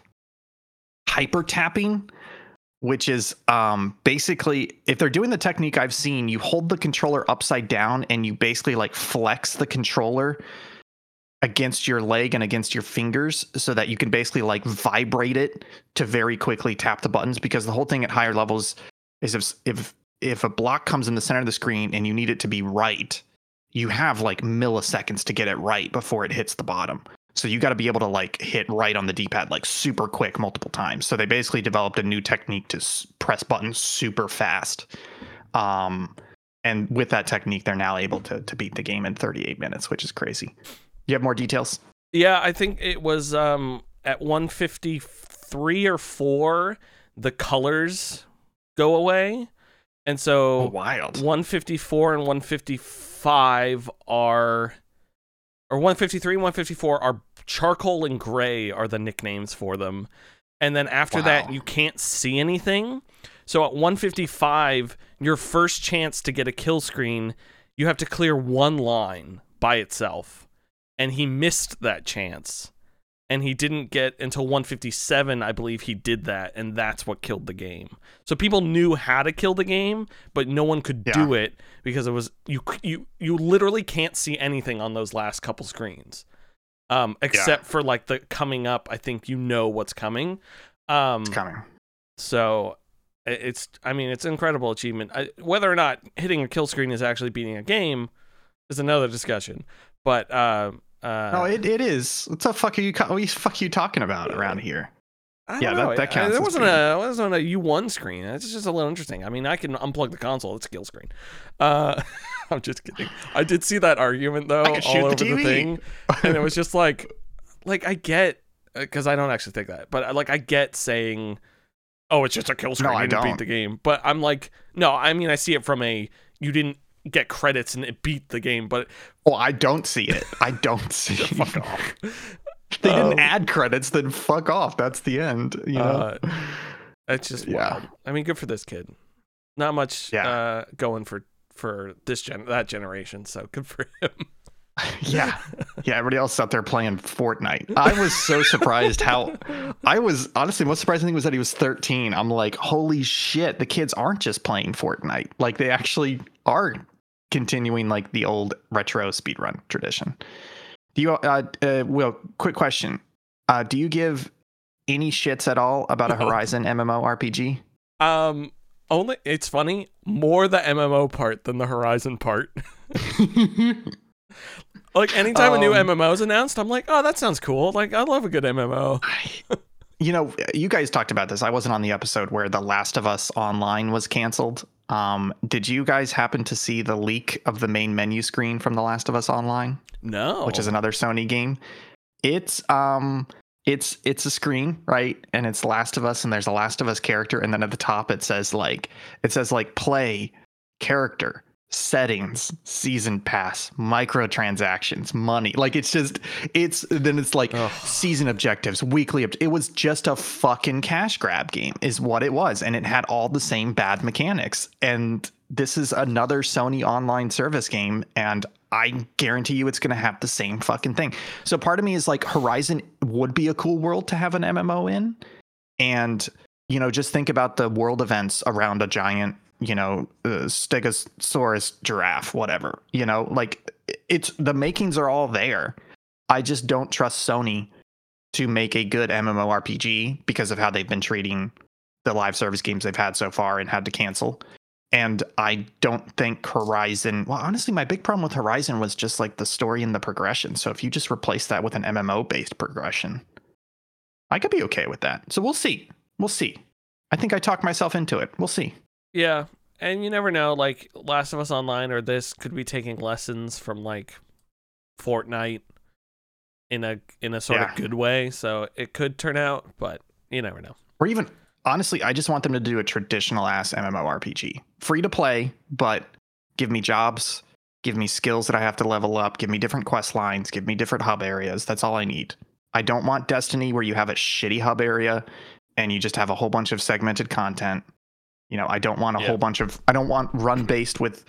hyper tapping which is um, basically if they're doing the technique I've seen, you hold the controller upside down and you basically like flex the controller against your leg and against your fingers so that you can basically like vibrate it to very quickly tap the buttons because the whole thing at higher levels is if if if a block comes in the center of the screen and you need it to be right, you have like milliseconds to get it right before it hits the bottom. So you got to be able to like hit right on the D-pad like super quick multiple times. So they basically developed a new technique to s- press buttons super fast. Um, and with that technique, they're now able to to beat the game in 38 minutes, which is crazy. You have more details? Yeah, I think it was um at 153 or 4 the colors go away. And so oh, wild. 154 and 155 are or 153 and 154 are charcoal and gray are the nicknames for them. And then after that you can't see anything. So at 155, your first chance to get a kill screen, you have to clear one line by itself. And he missed that chance. And he didn't get until 157, I believe he did that, and that's what killed the game. So people knew how to kill the game, but no one could do it because it was you you you literally can't see anything on those last couple screens. Um except for like the coming up, I think you know what's coming. Um It's coming. so it's I mean it's an incredible achievement. I, whether or not hitting a kill screen is actually beating a game is another discussion. But uh, uh, No, it, it is. What the fuck are you? What the fuck are you talking about around here? I yeah, that- know. that I- counts there wasn't beating. a wasn't a U one screen. It's just a little interesting. I mean, I can unplug the console. It's a kill screen. Uh, I'm just kidding. I did see that argument though I shoot all the over the, TV. thing, and it was just like, like I get because I don't actually think that, but uh, like I get saying, oh, it's just a kill screen. No, I didn't beat the game. But I'm like, no. I mean, I see it from a you didn't get credits and it beat the game, but Oh, I don't see it. I don't see. fuck off. They Um, didn't add credits, then fuck off. That's the end. You know. Uh, It's just Yeah. wild. I mean, good for this kid. Not much Yeah. uh, going for for this gen that generation, so good for him. yeah. Yeah, everybody else out there playing Fortnite. I was so surprised how I was honestly most surprising thing was that he was 13. I'm like, holy shit, the kids aren't just playing Fortnite. Like they actually are continuing like the old retro speedrun tradition. Do you uh, uh Will, quick question. Uh do you give any shits at all about a Horizon MMO RPG? Um, only it's funny more the MMO part than the Horizon part. Like anytime a new Um, MMO is announced, I'm like, oh, that sounds cool. Like I love a good MMO. you know, you guys talked about this. I wasn't on the episode where The Last of Us Online was canceled. Um, did you guys happen to see the leak of the main menu screen from The Last of Us Online, No, which is another Sony game? It's um it's it's a screen, right? And it's Last of Us and there's a Last of Us character and then at the top it says like it says like play, character, settings, season pass, microtransactions, money. Like it's just it's then it's like Ugh. season objectives, weekly. Ob- it was just a fucking cash grab game, is what it was, and it had all the same bad mechanics. And this is another Sony online service game, and I guarantee you it's going to have the same fucking thing. So part of me is like, Horizon would be a cool world to have an MMO in, and you know, just think about the world events around a giant, you know, uh, Stegosaurus giraffe, whatever. You know, like it's the makings are all there. I just don't trust Sony to make a good MMORPG because of how they've been treating the live service games they've had so far and had to cancel. And I don't think Horizon, well, honestly, my big problem with Horizon was just like the story and the progression. So if you just replace that with an MMO based progression, I could be okay with that. So we'll see. We'll see. I think I talked myself into it. We'll see. Yeah, and you never know. Like Last of Us Online or this could be taking lessons from like Fortnite in a in a sort Yeah. of good way. So it could turn out, but you never know. Or even, honestly, I just want them to do a traditional ass MMORPG. Free to play, but give me jobs, give me skills that I have to level up, give me different quest lines, give me different hub areas. That's all I need. I don't want Destiny where you have a shitty hub area and you just have a whole bunch of segmented content. You know, I don't want a Yeah. whole bunch of I don't want run based with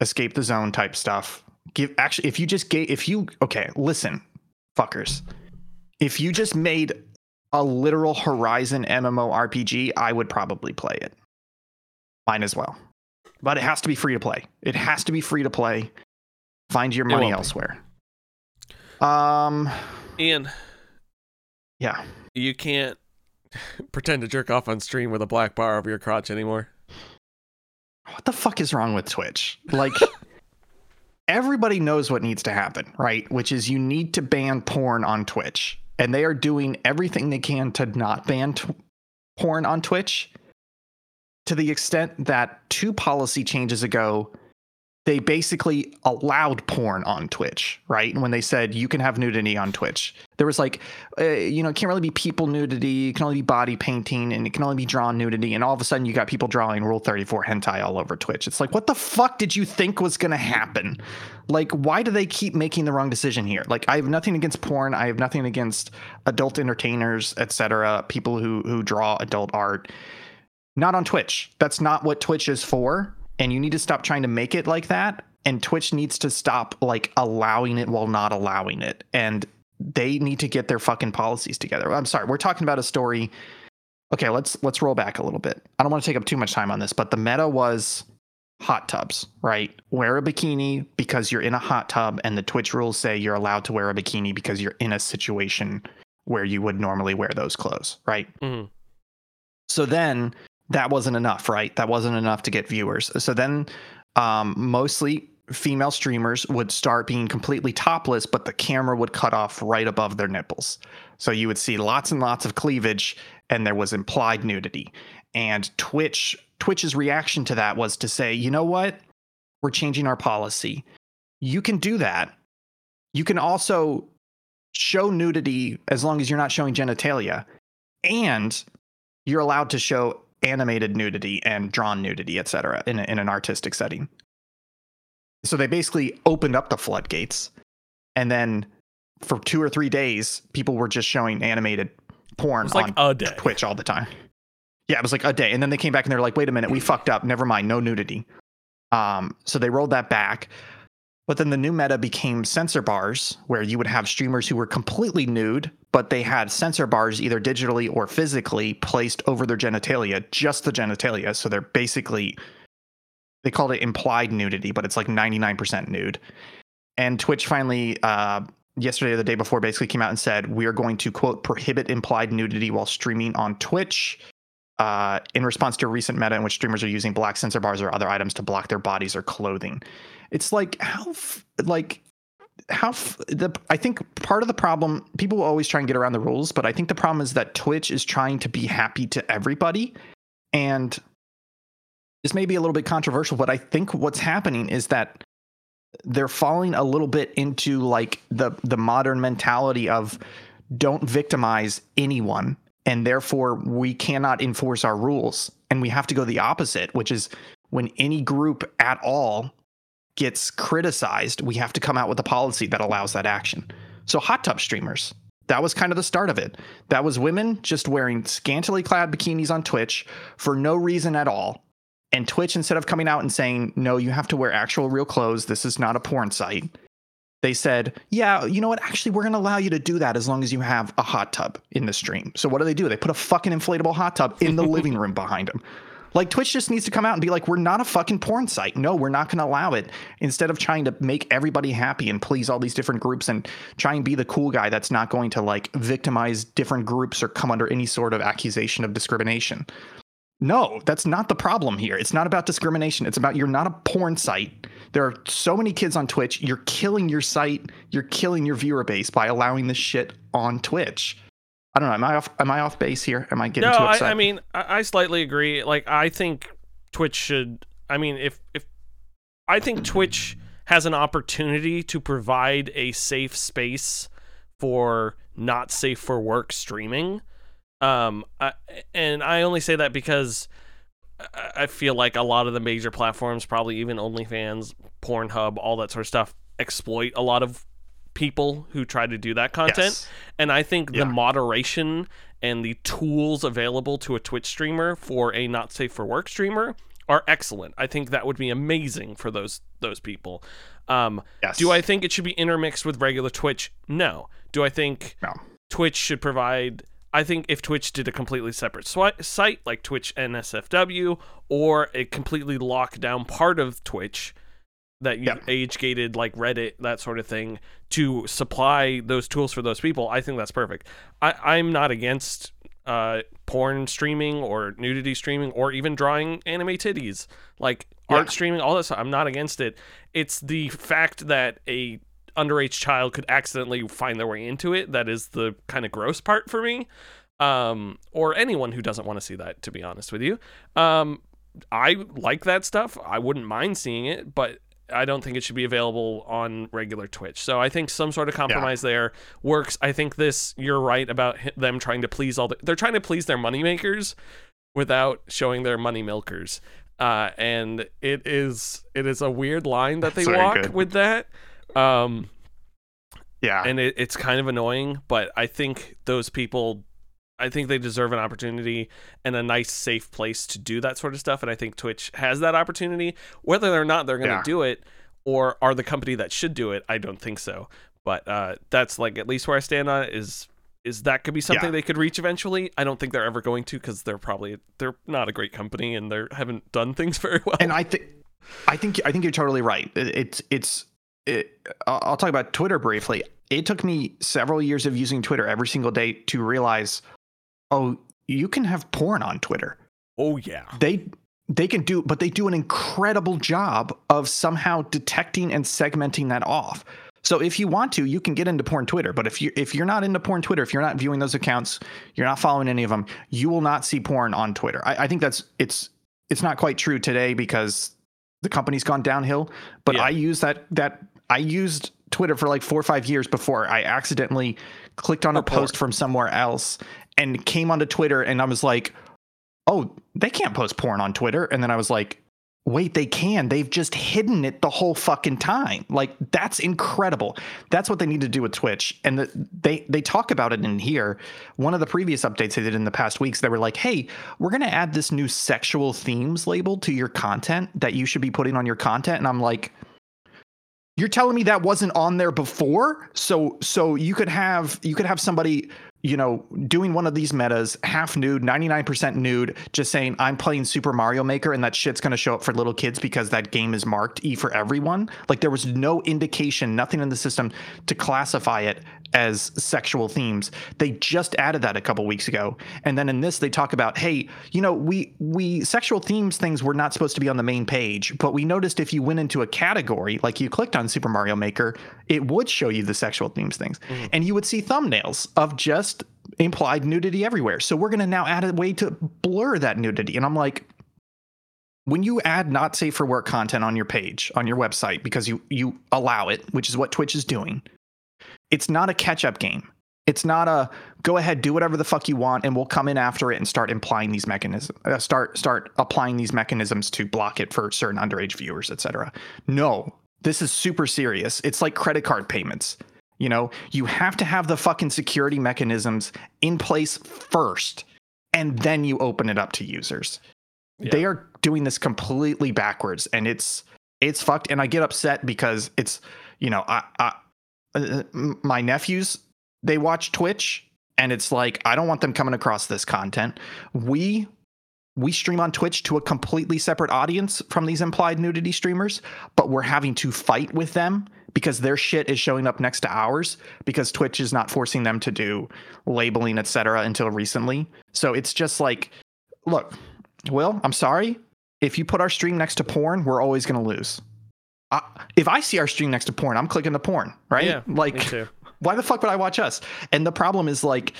escape the zone type stuff. Give actually if you just gave if you okay, listen, fuckers. If you just made a literal Horizon MMO RPG, I would probably play it. Mine as well. But it has to be free to play. It has to be free to play. Find your money won't be. elsewhere. Um Ian, yeah. you can't pretend to jerk off on stream with a black bar over your crotch anymore. what the fuck is wrong with Twitch? Like, everybody knows what needs to happen, right? Which is you need to ban porn on Twitch. And they are doing everything they can to not ban t- porn on Twitch to the extent that two policy changes ago, they basically allowed porn on Twitch, right? And when they said you can have nudity on Twitch, there was like, uh, you know, it can't really be people nudity, it can only be body painting, and it can only be drawn nudity. And all of a sudden, you got people drawing Rule 34 hentai all over Twitch. It's like, what the fuck did you think was going to happen? Like, why do they keep making the wrong decision here? Like, I have nothing against porn, I have nothing against adult entertainers, etc., people who who draw adult art. Not on Twitch. That's not what Twitch is for. And you need to stop trying to make it like that. And Twitch needs to stop like allowing it while not allowing it. And they need to get their fucking policies together. I'm sorry, we're talking about a story. Okay, let's let's roll back a little bit. I don't want to take up too much time on this, but the meta was hot tubs, right? Wear a bikini because you're in a hot tub, and the Twitch rules say you're allowed to wear a bikini because you're in a situation where you would normally wear those clothes, right? Mhm. So then that wasn't enough, right? That wasn't enough to get viewers. So then um, mostly female streamers would start being completely topless, but the camera would cut off right above their nipples. So you would see lots and lots of cleavage, and there was implied nudity. And Twitch, Twitch's reaction to that was to say, you know what? We're changing our policy. You can do that. You can also show nudity as long as you're not showing genitalia. And you're allowed to show animated nudity and drawn nudity, etc., in, a, in an artistic setting. So they basically opened up the floodgates, and then for two or three days, people were just showing animated porn like on a day. Twitch all the time. Yeah, it was like a day, and then they came back and they're like, "Wait a minute, we fucked up. Never mind, no nudity." Um, so they rolled that back. But then the new meta became censor bars, where you would have streamers who were completely nude, but they had censor bars either digitally or physically placed over their genitalia, just the genitalia. So they're basically, they called it implied nudity, but it's like 99% nude. And Twitch finally, uh, yesterday or the day before, basically came out and said, we are going to, quote, prohibit implied nudity while streaming on Twitch. Uh, in response to a recent meta in which streamers are using black censor bars or other items to block their bodies or clothing. It's like how like how the I think part of the problem people will always try and get around the rules, but I think the problem is that Twitch is trying to be happy to everybody, and this may be a little bit controversial, but I think what's happening is that they're falling a little bit into like the the modern mentality of don't victimize anyone and therefore we cannot enforce our rules and we have to go the opposite which is when any group at all gets criticized, we have to come out with a policy that allows that action. So, hot tub streamers, that was kind of the start of it. That was women just wearing scantily clad bikinis on Twitch for no reason at all. And Twitch, instead of coming out and saying, no, you have to wear actual real clothes, this is not a porn site, they said, yeah, you know what? Actually, we're going to allow you to do that as long as you have a hot tub in the stream. So, what do they do? They put a fucking inflatable hot tub in the living room behind them. Like Twitch just needs to come out and be like, we're not a fucking porn site. No, we're not going to allow it. Instead of trying to make everybody happy and please all these different groups and try and be the cool guy that's not going to like victimize different groups or come under any sort of accusation of discrimination. No, that's not the problem here. It's not about discrimination. It's about you're not a porn site. There are so many kids on Twitch. You're killing your site. You're killing your viewer base by allowing this shit on Twitch. I don't know. Am I off? Am I off base here? Am I getting no, too upset? I, I mean, I, I slightly agree. Like, I think Twitch should. I mean, if if I think Twitch has an opportunity to provide a safe space for not safe for work streaming. Um, I, and I only say that because I feel like a lot of the major platforms, probably even OnlyFans, Pornhub, all that sort of stuff, exploit a lot of people who try to do that content. Yes. And I think yeah. the moderation and the tools available to a Twitch streamer for a not safe for work streamer are excellent. I think that would be amazing for those those people. Um, yes. Do I think it should be intermixed with regular Twitch? No. Do I think no. Twitch should provide? I think if Twitch did a completely separate sw- site like Twitch NSFW or a completely locked down part of Twitch that you age gated like Reddit, that sort of thing, to supply those tools for those people, I think that's perfect. I, I'm not against uh, porn streaming or nudity streaming or even drawing anime titties, like yeah. art streaming, all this. I'm not against it. It's the fact that a underage child could accidentally find their way into it that is the kind of gross part for me. Um, or anyone who doesn't want to see that, to be honest with you. Um, I like that stuff. I wouldn't mind seeing it, but I don't think it should be available on regular Twitch. So I think some sort of compromise yeah. there works. I think this you're right about them trying to please all the they're trying to please their moneymakers without showing their money milkers. Uh, and it is it is a weird line that they walk with that. Um, yeah, and it, it's kind of annoying, but I think those people I think they deserve an opportunity and a nice, safe place to do that sort of stuff. And I think Twitch has that opportunity. Whether or not they're going to yeah. do it or are the company that should do it, I don't think so. But uh, that's like at least where I stand on it is is that could be something yeah. they could reach eventually. I don't think they're ever going to because they're probably they're not a great company and they haven't done things very well. And I think I think I think you're totally right. It, it's it's it, I'll talk about Twitter briefly. It took me several years of using Twitter every single day to realize oh, you can have porn on Twitter. Oh yeah. They they can do but they do an incredible job of somehow detecting and segmenting that off. So if you want to, you can get into porn Twitter. But if you if you're not into porn Twitter, if you're not viewing those accounts, you're not following any of them, you will not see porn on Twitter. I, I think that's it's it's not quite true today because the company's gone downhill. But yeah. I use that that I used Twitter for like four or five years before I accidentally clicked on a post from somewhere else and came onto Twitter and I was like, oh, they can't post porn on Twitter. And then I was like, wait, they can. They've just hidden it the whole fucking time. Like that's incredible. That's what they need to do with Twitch. And the, they they talk about it in here. One of the previous updates they did in the past weeks, they were like, "Hey, we're going to add this new sexual themes label to your content that you should be putting on your content." And I'm like, You're telling me that wasn't on there before? So so you could have you could have somebody you know, doing one of these metas, half nude, 99% nude, just saying, I'm playing Super Mario Maker and that shit's going to show up for little kids because that game is marked E for everyone. Like there was no indication, nothing in the system to classify it as sexual themes. They just added that a couple weeks ago. And then in this they talk about, hey, you know, we we sexual themes things were not supposed to be on the main page, but we noticed if you went into a category, like you clicked on Super Mario Maker, it would show you the sexual themes things. Mm-hmm. And you would see thumbnails of just implied nudity everywhere. So we're going to now add a way to blur that nudity. And I'm like, when you add not safe for work content on your page, on your website, because you you allow it, which is what Twitch is doing, it's not a catch up game. It's not a go ahead, do whatever the fuck you want, and we'll come in after it and start implying these mechanisms, uh, start start applying these mechanisms to block it for certain underage viewers, etc. No, this is super serious. It's like credit card payments. You know, you have to have the fucking security mechanisms in place first, and then you open it up to users. Yeah. They are doing this completely backwards, and it's it's fucked. And I get upset because it's you know I, I uh, my nephews they watch Twitch, and it's like I don't want them coming across this content. We we stream on Twitch to a completely separate audience from these implied nudity streamers, but we're having to fight with them because their shit is showing up next to ours because Twitch is not forcing them to do labeling, etc. until recently. So it's just like, look, Will, I'm sorry. If you put our stream next to porn, we're always going to lose. Uh, if I see our stream next to porn, I'm clicking the porn, right? Yeah, like, why the fuck would I watch us? And the problem is like,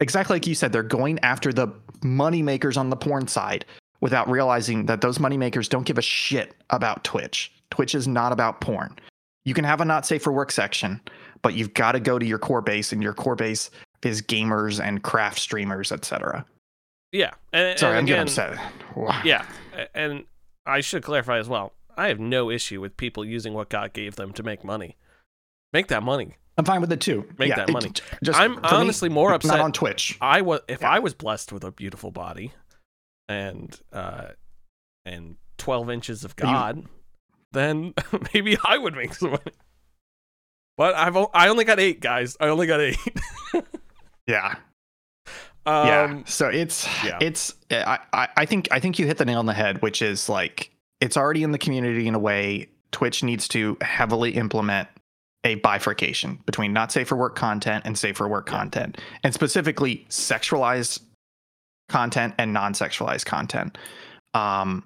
exactly like you said, they're going after the money makers on the porn side without realizing that those money makers don't give a shit about Twitch. Twitch is not about porn you can have a not safe for work section, but you've got to go to your core base, and your core base is gamers and craft streamers, etc. Yeah. And, Sorry, and I'm getting upset. Yeah, and I should clarify as well. I have no issue with people using what God gave them to make money. Make that money. I'm fine with it too. Make yeah, that money. It, just I'm honestly me, more upset not on Twitch. I was if yeah. I was blessed with a beautiful body and uh and 12 inches of God. You, then maybe I would make some money. But I've I only got eight guys. I only got eight. yeah. Um, yeah. So it's yeah. it's I, I think I think you hit the nail on the head, which is like it's already in the community in a way. Twitch needs to heavily implement a bifurcation between not safe for work content and safe for work yeah. content, and specifically sexualized content and non-sexualized content. Um,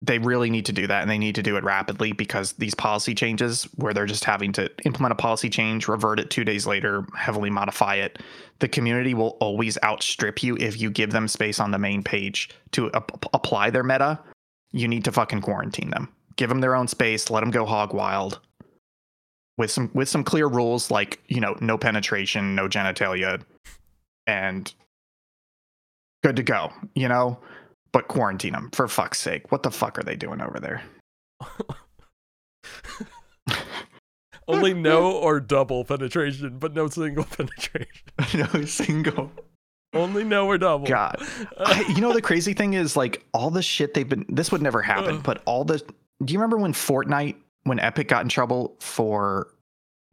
they really need to do that and they need to do it rapidly because these policy changes where they're just having to implement a policy change revert it two days later heavily modify it the community will always outstrip you if you give them space on the main page to ap- apply their meta you need to fucking quarantine them give them their own space let them go hog wild with some with some clear rules like you know no penetration no genitalia and good to go you know but quarantine them for fuck's sake. What the fuck are they doing over there? Only no or double penetration, but no single penetration. no single. Only know we're double. God. I, you know, the crazy thing is, like, all the shit they've been, this would never happen, but all the, do you remember when Fortnite, when Epic got in trouble for,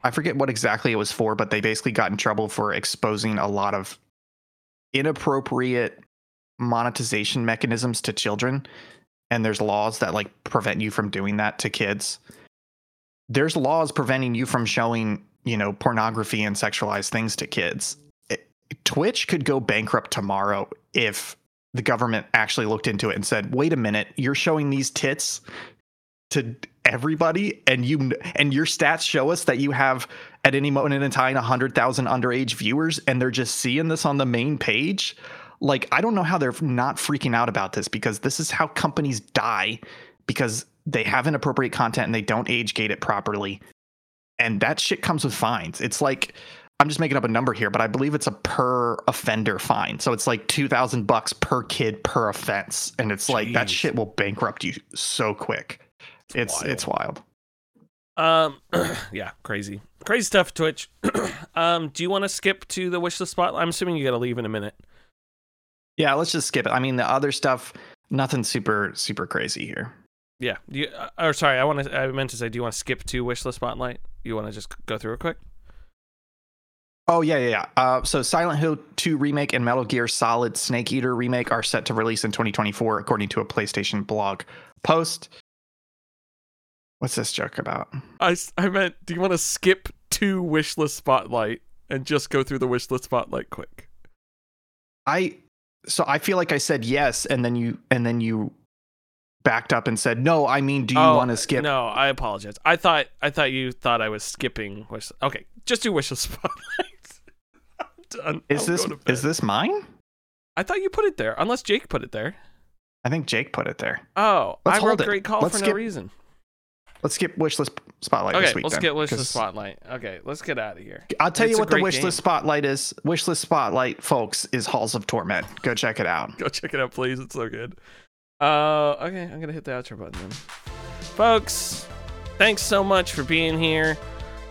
I forget what exactly it was for, but they basically got in trouble for exposing a lot of inappropriate monetization mechanisms to children and there's laws that like prevent you from doing that to kids there's laws preventing you from showing you know pornography and sexualized things to kids twitch could go bankrupt tomorrow if the government actually looked into it and said wait a minute you're showing these tits to everybody and you and your stats show us that you have at any moment in time 100,000 underage viewers and they're just seeing this on the main page like I don't know how they're not freaking out about this because this is how companies die because they have inappropriate content and they don't age gate it properly. And that shit comes with fines. It's like I'm just making up a number here, but I believe it's a per offender fine. So it's like 2000 bucks per kid per offense and it's Jeez. like that shit will bankrupt you so quick. It's it's wild. It's wild. Um yeah, crazy. Crazy stuff Twitch. um do you want to skip to the wish list spot? I'm assuming you got to leave in a minute. Yeah, let's just skip it. I mean, the other stuff, nothing super super crazy here. Yeah. Do you, uh, or sorry, I want to. I meant to say, do you want to skip to wish list spotlight? You want to just go through it quick? Oh yeah, yeah, yeah. Uh, so Silent Hill 2 remake and Metal Gear Solid Snake Eater remake are set to release in 2024, according to a PlayStation blog post. What's this joke about? I I meant, do you want to skip to wishlist spotlight and just go through the wishlist spotlight quick? I so I feel like I said yes, and then you and then you backed up and said no. I mean, do you Oh, want to skip? No, I apologize. I thought I thought you thought I was skipping wish. Okay, just do wishlist spotlight. Done. Is I'll this go to bed. is this mine? I thought you put it there, unless Jake put it there. I think Jake put it there. Oh, Let's I wrote it. great call Let's for no reason. Let's skip wishlist spotlight Okay, this week. let's then, get wishlist 'cause spotlight. Okay, let's get out of here. I'll tell It's you what the wishlist game. spotlight is. Wishlist spotlight, folks, is Halls of Torment. Go check it out. Go check it out, please. It's so good. Uh, okay, I'm gonna hit the outro button then. Folks, thanks so much for being here.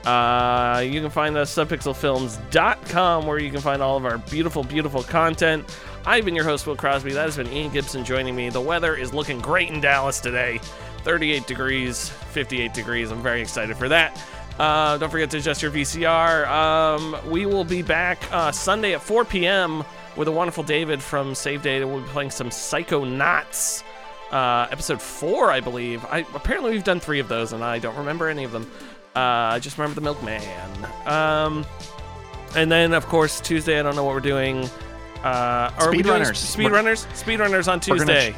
Uh, you can find us subpixelfilms.com where you can find all of our beautiful, beautiful content. I've been your host, Will Crosby. That has been Ian Gibson joining me. The weather is looking great in Dallas today 38 degrees, 58 degrees. I'm very excited for that. Uh, don't forget to adjust your VCR. Um, we will be back uh, Sunday at 4 p.m. with a wonderful David from Save Data. We'll be playing some Psychonauts, uh, episode four, I believe. I apparently we've done three of those, and I don't remember any of them. Uh, I just remember the Milkman. Um, and then, of course, Tuesday. I don't know what we're doing. Uh, are we doing Speedrunners. Speedrunners. Speedrunners on We're gonna Tuesday.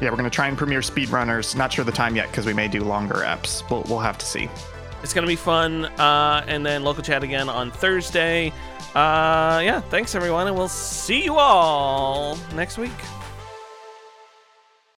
Yeah, we're gonna try and premiere Speedrunners. Not sure the time yet because we may do longer eps. We'll we'll have to see. It's gonna be fun. Uh, and then local chat again on Thursday. Uh, yeah, thanks everyone, and we'll see you all next week.